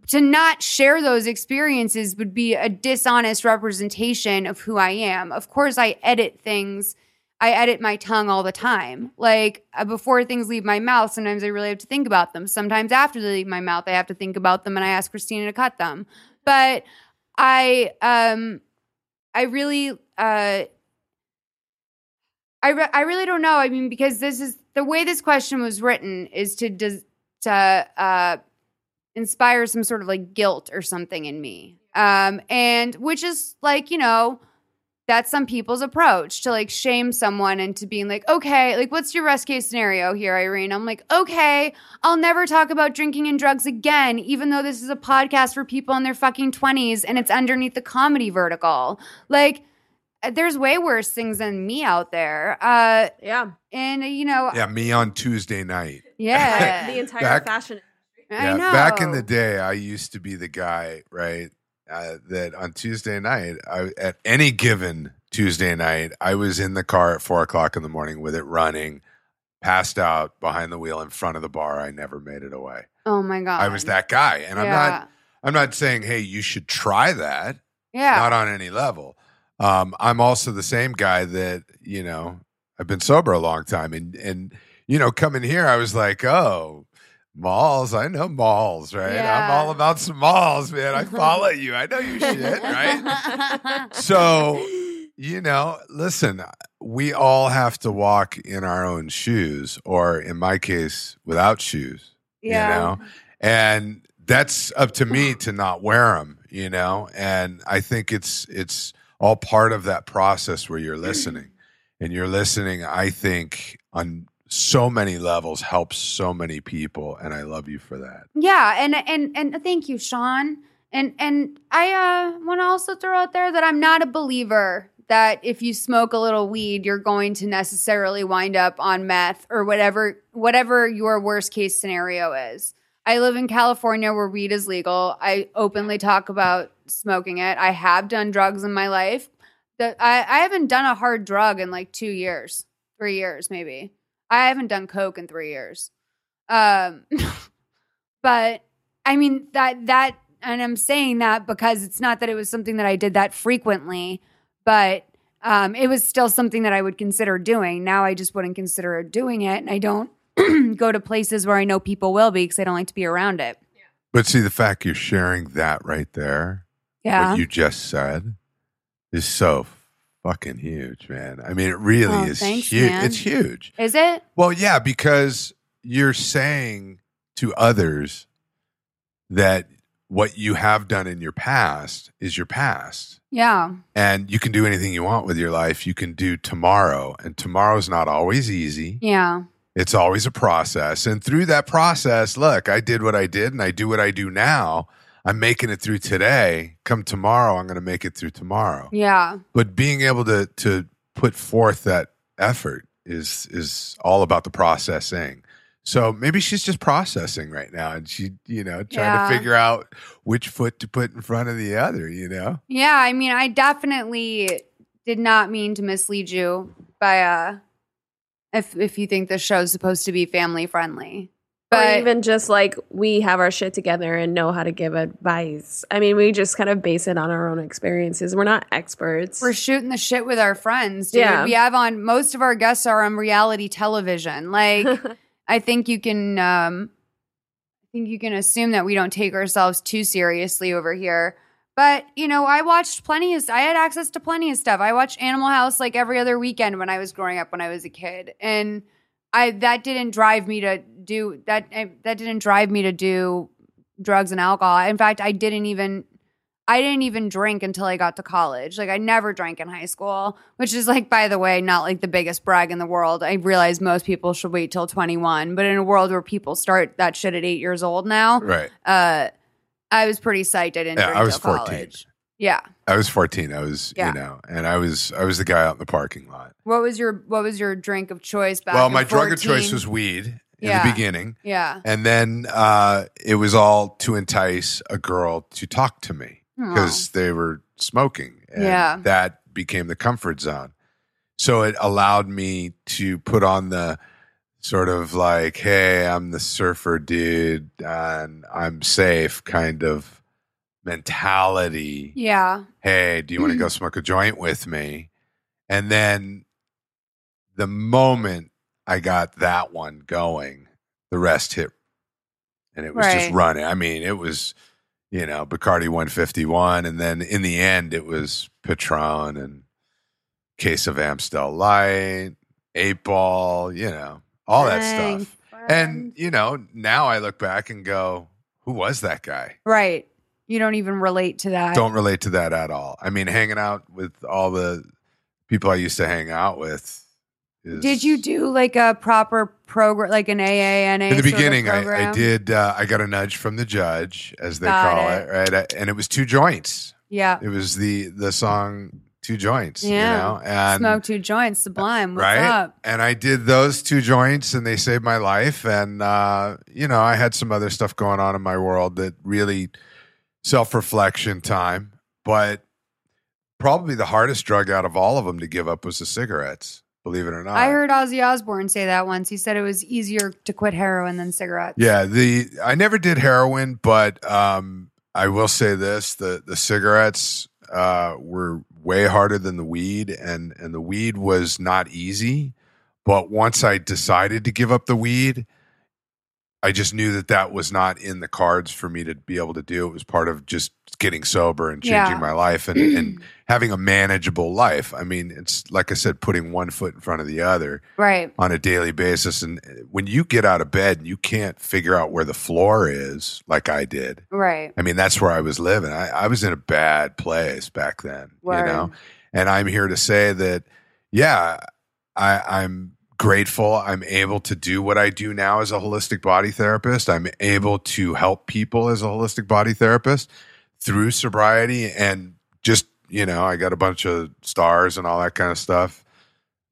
Speaker 2: to not share those experiences would be a dishonest representation of who I am. Of course, I edit things. I edit my tongue all the time. Like uh, before things leave my mouth, sometimes I really have to think about them. Sometimes after they leave my mouth, I have to think about them and I ask Christina to cut them. But I um I really uh I re- I really don't know. I mean, because this is the way this question was written is to des- to uh, inspire some sort of like guilt or something in me, um, and which is like you know that's some people's approach to like shame someone into being like, okay, like what's your worst case scenario here, Irene? I'm like, okay, I'll never talk about drinking and drugs again, even though this is a podcast for people in their fucking 20s and it's underneath the comedy vertical. Like, uh, there's way worse things than me out there. Uh,
Speaker 3: Yeah.
Speaker 2: and you know,
Speaker 4: Yeah, me on Tuesday night.
Speaker 2: yeah,
Speaker 3: the entire
Speaker 4: Back-
Speaker 3: fashion.
Speaker 2: I
Speaker 4: yeah,
Speaker 2: know.
Speaker 4: back in the day, I used to be the guy, right? Uh, that on Tuesday night, I, at any given Tuesday night, I was in the car at four o'clock in the morning with it running, passed out behind the wheel in front of the bar. I never made it away.
Speaker 2: oh my god,
Speaker 4: I was that guy, and I'm not. I'm not saying, hey, you should try that.
Speaker 2: Yeah,
Speaker 4: Not on any level. Um, I'm also the same guy that you know. I've been sober a long time, and and you know, coming here, I was like, oh. Malls, I know malls, right? I'm all about some malls, man. I follow you. I know your shit, right? So, you know, listen, we all have to walk in our own shoes, or in my case, without shoes.
Speaker 2: yeah.
Speaker 4: You know? And that's up to me to not wear them, you know? And I think it's it's all part of that process where you're listening. And you're listening, I think, on so many levels helps so many people. And I love you for that.
Speaker 2: Yeah, and and and thank you, Sean. And and I uh, want to also throw out there that I'm not a believer that if you smoke a little weed, you're going to necessarily wind up on meth or whatever whatever your worst case scenario is. I live in California where weed is legal. I openly talk about smoking it. I have done drugs in my life. That I, I haven't done a hard drug in like two years, three years maybe. I haven't done coke in three years. Um, but I mean that that, and I'm saying that because it's not that it was something that I did that frequently, but um, it was still something that I would consider doing. Now I just wouldn't consider doing it, and I don't go to places where I know people will be because I don't like to be around it.
Speaker 4: But see, the fact you're sharing that right there,
Speaker 2: Yeah,
Speaker 4: what you just said, is so fucking huge, man. I mean, it really
Speaker 2: Oh,
Speaker 4: is
Speaker 2: thanks,
Speaker 4: huge.
Speaker 2: man.
Speaker 4: It's huge.
Speaker 2: is it?
Speaker 4: Well, yeah, because you're saying to others that what you have done in your past is your past.
Speaker 2: Yeah,
Speaker 4: And you can do anything you want with your life. You can do tomorrow. And tomorrow's not always easy.
Speaker 2: yeah,
Speaker 4: It's always a process. And through that process, look, I did what I did and I do what I do now. I'm making it through today. Come tomorrow, I'm going to make it through tomorrow.
Speaker 2: yeah.
Speaker 4: But being able to to put forth that effort is is all about the processing. So maybe she's just processing right now and she, you know, trying
Speaker 2: Yeah.
Speaker 4: to figure out which foot to put in front of the other, you know?
Speaker 2: Yeah, I mean, I definitely did not mean to mislead you by uh if if you think the show's supposed to be family friendly.
Speaker 3: Or
Speaker 2: But
Speaker 3: even just like we have our shit together and know how to give advice. I mean, we just kind of base it on our own experiences. We're not experts.
Speaker 2: we're shooting the shit with our friends, dude.
Speaker 3: Yeah.
Speaker 2: We have on most of our guests are on reality television. Like I think you can um I think you can assume that we don't take ourselves too seriously over here. But, you know, I watched plenty of I had access to plenty of stuff. I watched Animal House like every other weekend when I was growing up when I was a kid. And I that didn't drive me to do that I, that didn't drive me to do drugs and alcohol. In fact, I didn't even I didn't even drink until I got to college. Like I never drank in high school, which is like by the way, not like the biggest brag in the world. I realize most people should wait till 21, but in a world where people start that shit at 8 years old now,
Speaker 4: Right.
Speaker 2: uh I was pretty psyched I didn't
Speaker 4: Yeah,
Speaker 2: drink
Speaker 4: I was
Speaker 2: till
Speaker 4: 14.
Speaker 2: college. Yeah.
Speaker 4: I was 14. I was,
Speaker 2: Yeah.
Speaker 4: you know, and I was I was the guy out in the parking lot.
Speaker 2: What was your what was your drink of choice back
Speaker 4: well, my drug of choice was weed in
Speaker 2: Yeah.
Speaker 4: the beginning.
Speaker 2: Yeah.
Speaker 4: And then uh, it was all to entice a girl to talk to me because they were smoking. And
Speaker 2: Yeah.
Speaker 4: That became the comfort zone. So it allowed me to put on the sort of like, hey, I'm the surfer dude and I'm safe kind of mentality.
Speaker 2: Yeah.
Speaker 4: Hey, do you want to go smoke a joint with me? And then the moment I got that one going, the rest hit and it was just running. I mean, it was, you know, Bacardi 151. And then in the end, it was Patron and case of Amstel Light, eight ball, you know, all that
Speaker 2: Dang,
Speaker 4: stuff. And you know, now I look back and go, who was that guy?
Speaker 2: right. You don't even relate to that.
Speaker 4: Don't relate to that at all. I mean, hanging out with all the people I used to hang out with. Is,
Speaker 2: Did you do like a proper program, like an AANA?
Speaker 4: in the beginning? I, I did. Uh, I got a nudge from the judge, as they
Speaker 2: Got
Speaker 4: call
Speaker 2: it.
Speaker 4: it, right? I- And it was two joints.
Speaker 2: Yeah.
Speaker 4: It was the the song two joints.
Speaker 2: Yeah.
Speaker 4: you know, and
Speaker 2: Smoke two joints, sublime. What's
Speaker 4: right?
Speaker 2: up?
Speaker 4: And I did those two joints and they saved my life. And, uh, you know, I had some other stuff going on in my world that really self reflection time. But probably the hardest drug out of all of them to give up was the cigarettes, believe it or not.
Speaker 2: I heard Ozzy Osbourne say that once. He said it was easier to quit heroin than cigarettes.
Speaker 4: Yeah, the I never did heroin, but um, I will say this: the the cigarettes uh, were way harder than the weed, and and the weed was not easy. But once I decided to give up the weed, I just knew that that was not in the cards for me to be able to do. It was part of just getting sober and changing
Speaker 2: Yeah.
Speaker 4: my life and, and having a manageable life. I mean, it's like I said, putting one foot in front of the other
Speaker 2: Right.
Speaker 4: on a daily basis. And uh, when you get out of bed and you can't figure out where the floor is, like I did,
Speaker 2: Right.
Speaker 4: I mean, that's where I was living. I, I was in a bad place back then,
Speaker 2: Word.
Speaker 4: you know? And I'm here to say that, yeah, I, I'm grateful. I'm able to do what I do now as a holistic body therapist. I'm able to help people as a holistic body therapist through sobriety and just, you know, I got a bunch of stars and all that kind of stuff,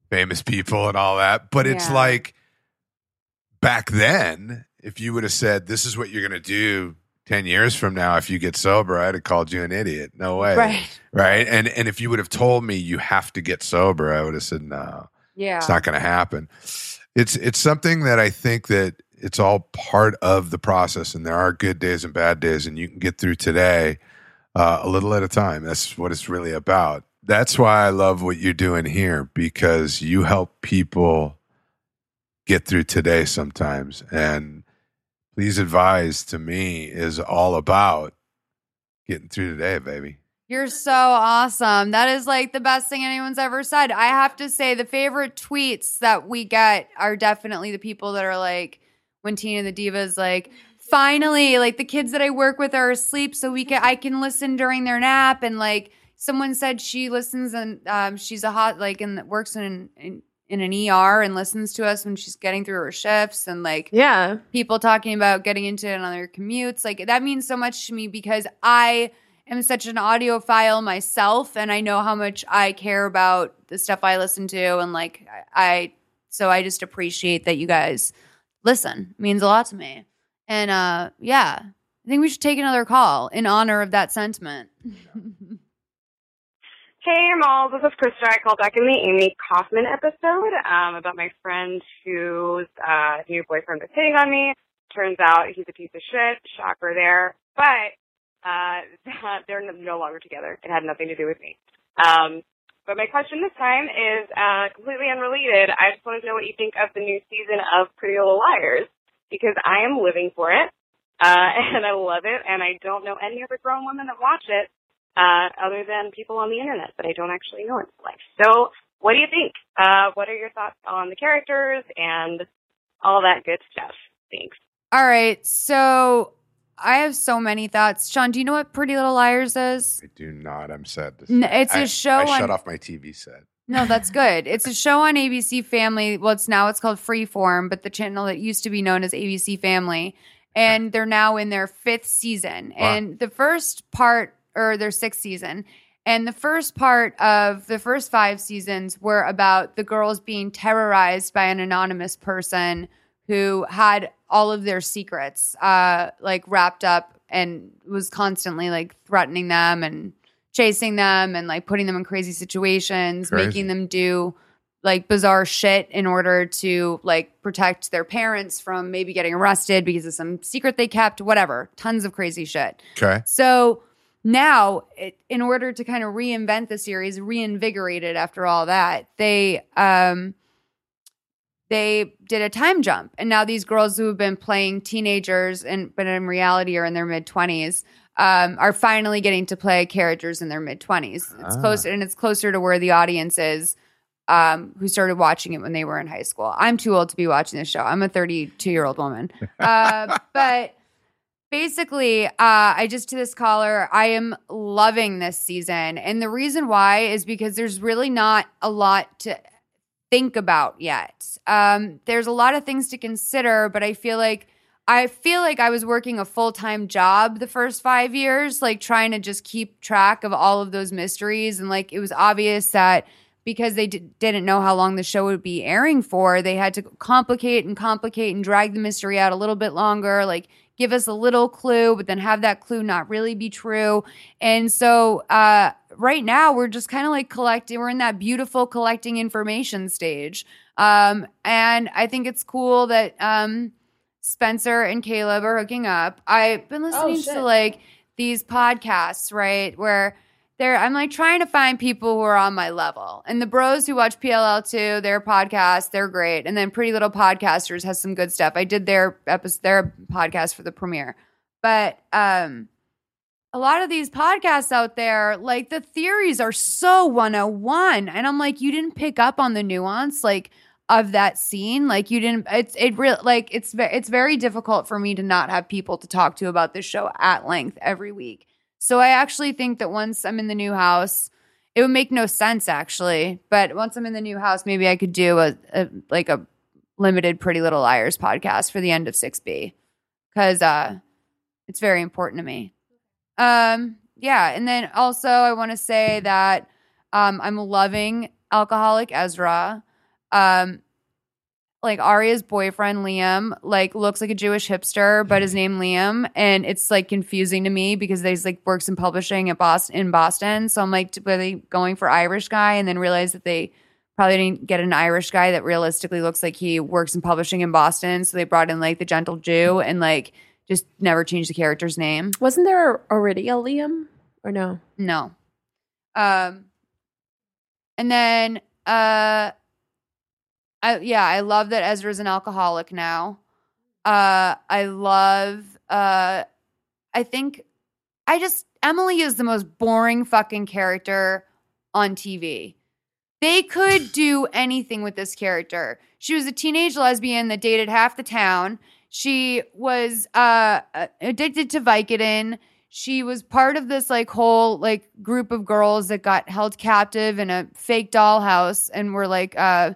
Speaker 4: famous people and all that. But it's
Speaker 2: Yeah.
Speaker 4: like back then, if you would have said, this is what you're going to do 10 years from now, if you get sober, I'd have called you an idiot. No way.
Speaker 2: Right.
Speaker 4: Right. And, and if you would have told me you have to get sober, I would have said, no,
Speaker 2: Yeah.
Speaker 4: it's not going to happen. It's, it's something that I think that it's all part of the process and there are good days and bad days and you can get through today uh, a little at a time. That's what it's really about. That's why I love what you're doing here because you help people get through today sometimes. And please advise to me is all about getting through today, baby.
Speaker 2: You're so awesome. That is like the best thing anyone's ever said. I have to say, the favorite tweets that we get are definitely the people that are like, when Tina the Diva is like, finally, like the kids that I work with are asleep, so we can I can listen during their nap. And like someone said, she listens and um, she's a hot like and works in, in in an ER and listens to us when she's getting through her shifts and like
Speaker 3: Yeah.
Speaker 2: people talking about getting into it on their commutes. Like that means so much to me because I am such an audiophile myself and I know how much I care about the stuff I listen to and like I, so I just appreciate that you guys listen. It means a lot to me. And uh yeah, I think we should take another call in honor of that sentiment.
Speaker 8: Hey, Mal. This is Krista. I called back in the Amy Kaufman episode um, about my friend whose uh, new boyfriend was hitting on me. Turns out he's a piece of shit. Shocker there. But uh, they're no longer together. It had nothing to do with me. Um, but my question this time is uh, completely unrelated. I just want to know what you think of the new season of Pretty Little Liars because I am living for it uh, and I love it, and I don't know any other grown women that watch it uh, other than people on the internet that I don't actually know in life. So, what do you think? Uh, what are your thoughts on the characters and all that good stuff? Thanks.
Speaker 2: All right. So I have so many thoughts. Sean, do you know what Pretty Little Liars is?
Speaker 4: I do not. I'm sad to say.
Speaker 2: it's a
Speaker 4: I-
Speaker 2: show
Speaker 4: I
Speaker 2: on-
Speaker 4: shut off my TV set.
Speaker 2: No, that's good. It's a show on ABC Family. Well, it's now it's called Freeform, but the channel that used to be known as ABC Family, and they're now in their fifth season.
Speaker 4: Wow.
Speaker 2: And the first part, or their sixth season, and the first part of the first five seasons were about the girls being terrorized by an anonymous person who had all of their secrets, uh, like wrapped up and was constantly like threatening them and chasing them and like putting them in crazy situations,
Speaker 4: Crazy.
Speaker 2: making them do like bizarre shit in order to like protect their parents from maybe getting arrested because of some secret they kept, whatever. Tons of crazy shit.
Speaker 4: Okay.
Speaker 2: So now, it, in order to kind of reinvent the series, reinvigorate it after all that, they um they did a time jump, and now these girls who have been playing teenagers and but in reality are in their mid twenties. Um, are finally getting to play characters in their mid twenties. It's
Speaker 4: Ah.
Speaker 2: closer, and it's closer to where the audience is um, who started watching it when they were in high school. I'm too old to be watching this show. I'm a 32 year old woman. Uh, but basically, uh, I just to this caller, I am loving this season. And the reason why is because there's really not a lot to think about yet. Um, there's a lot of things to consider, but I feel like I feel like I was working a full time job the first five years, like trying to just keep track of all of those mysteries. And like it was obvious that because they d- didn't know how long the show would be airing for, they had to complicate and complicate and drag the mystery out a little bit longer, like give us a little clue, but then have that clue not really be true. And so uh, right now, we're just kind of like collecting, we're in that beautiful collecting information stage. Um, and I think it's cool that um, Spencer and Caleb are hooking up. I've been listening to like these podcasts, right? Where they're I'm like trying to find people who are on my level. And the bros who watch PLL2, their podcast, they're great. And then Pretty Little Podcasters has some good stuff. I did their episode their podcast for the premiere. But um a lot of these podcasts out there, like the theories are so 101. And I'm like, you didn't pick up on the nuance, like of that scene. Like you didn't it's it real like it's it's very difficult for me to not have people to talk to about this show at length every week. So I actually think that once I'm in the new house, it would make no sense actually. But once I'm in the new house, maybe I could do a, a like a limited Pretty Little Liars podcast for the end of 6B because uh, it's very important to me. Um, yeah, and then also I want to say that um, I'm loving Alcoholic Ezra. Um, like Aria's boyfriend Liam like looks like a Jewish hipster, but his name Liam, and it's like confusing to me because he's like works in publishing at Boston in Boston. So I'm like, were they going for Irish guy, and then realize that they probably didn't get an Irish guy that realistically looks like he works in publishing in Boston. So they brought in like the gentle Jew and like just never changed the character's name.
Speaker 3: Wasn't there already a Liam or no?
Speaker 2: No. Um and then uh I yeah, I love that Ezra's an alcoholic now. Uh I love uh I think I just Emily is the most boring fucking character on TV. They could do anything with this character. She was a teenage lesbian that dated half the town. She was uh addicted to Vicodin. She was part of this like whole like group of girls that got held captive in a fake dollhouse and were like uh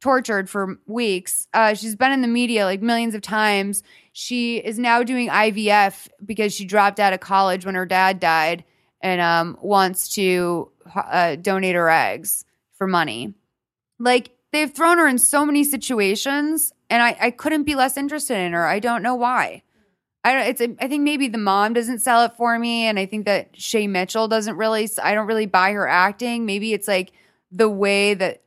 Speaker 2: tortured for weeks. Uh, she's been in the media like millions of times. She is now doing IVF because she dropped out of college when her dad died and um, wants to uh, donate her eggs for money. Like they've thrown her in so many situations, and I, I couldn't be less interested in her. I don't know why. I don't. It's. I think maybe the mom doesn't sell it for me, and I think that Shay Mitchell doesn't really. I don't really buy her acting. Maybe it's like the way that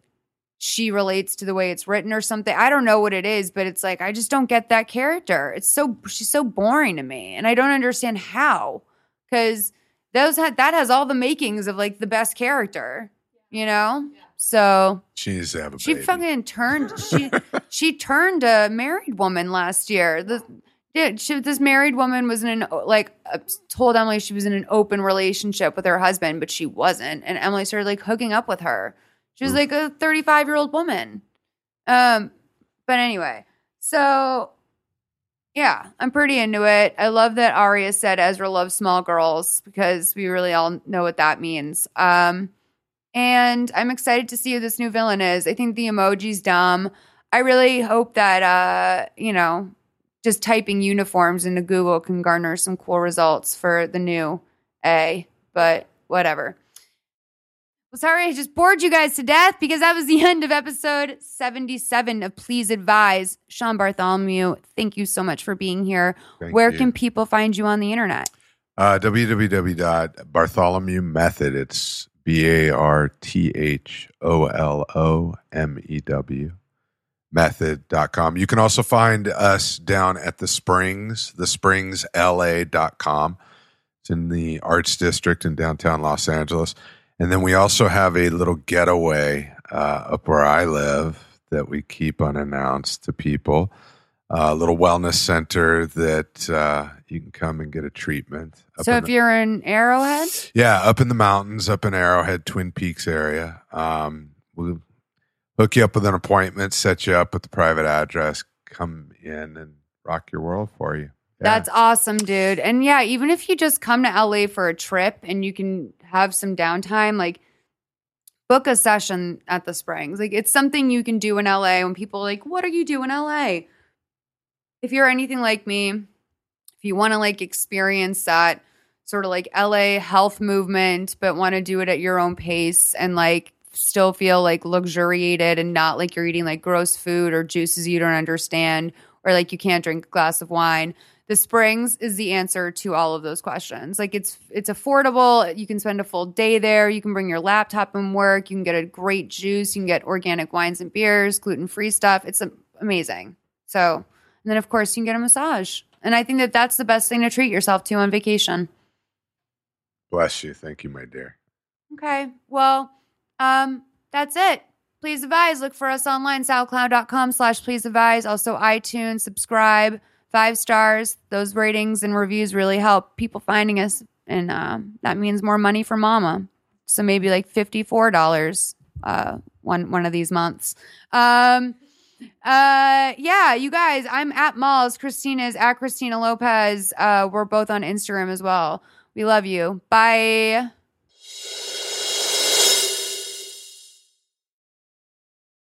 Speaker 2: she relates to the way it's written or something. I don't know what it is, but it's like I just don't get that character. It's so she's so boring to me, and I don't understand how because those had that has all the makings of like the best character, you know. So
Speaker 4: She needs to have a
Speaker 2: she
Speaker 4: baby.
Speaker 2: fucking turned she she turned a married woman last year. The yeah, she, this married woman was in an like uh, told Emily she was in an open relationship with her husband, but she wasn't, and Emily started like hooking up with her. She was like a 35 year old woman. Um, but anyway, so yeah, I'm pretty into it. I love that Aria said Ezra loves small girls because we really all know what that means. Um, and I'm excited to see who this new villain is. I think the emoji's dumb. I really hope that uh, you know, just typing uniforms into Google can garner some cool results for the new A, but whatever. Well, sorry, I just bored you guys to death because that was the end of episode 77 of Please Advise. Sean Bartholomew, thank you so much for being here.
Speaker 4: Thank
Speaker 2: Where
Speaker 4: you.
Speaker 2: can people find you on the internet?
Speaker 4: Uh, www.bartholomew method. It's B A R T H O L O M E W method.com. You can also find us down at the Springs, the springsla.com. It's in the Arts District in downtown Los Angeles. And then we also have a little getaway uh, up where I live that we keep unannounced to people. A little wellness center that uh, you can come and get a treatment.
Speaker 2: So if
Speaker 4: the-
Speaker 2: you're in Arrowhead,
Speaker 4: yeah, up in the mountains, up in Arrowhead, Twin Peaks area. Um, we hook you up with an appointment, set you up with the private address, come in and rock your world for you. Yeah.
Speaker 2: That's awesome, dude. And yeah, even if you just come to LA for a trip and you can have some downtime, like book a session at the Springs. Like it's something you can do in LA when people are like, "What are you doing in LA?" If you're anything like me, if you want to like experience that sort of like LA health movement but want to do it at your own pace and like still feel like luxuriated and not like you're eating like gross food or juices you don't understand or like you can't drink a glass of wine the springs is the answer to all of those questions like it's it's affordable you can spend a full day there you can bring your laptop and work you can get a great juice you can get organic wines and beers gluten-free stuff it's amazing so and then of course you can get a massage and i think that that's the best thing to treat yourself to on vacation
Speaker 4: Bless you. Thank you, my dear.
Speaker 2: Okay. Well, um, that's it. Please advise. Look for us online, soundcloud.com slash please advise. Also iTunes, subscribe, five stars. Those ratings and reviews really help people finding us. And uh, that means more money for mama. So maybe like $54 uh, one, one of these months. Um, uh, yeah, you guys, I'm at Malls. Christina's at Christina Lopez. Uh, we're both on Instagram as well. We love you. Bye.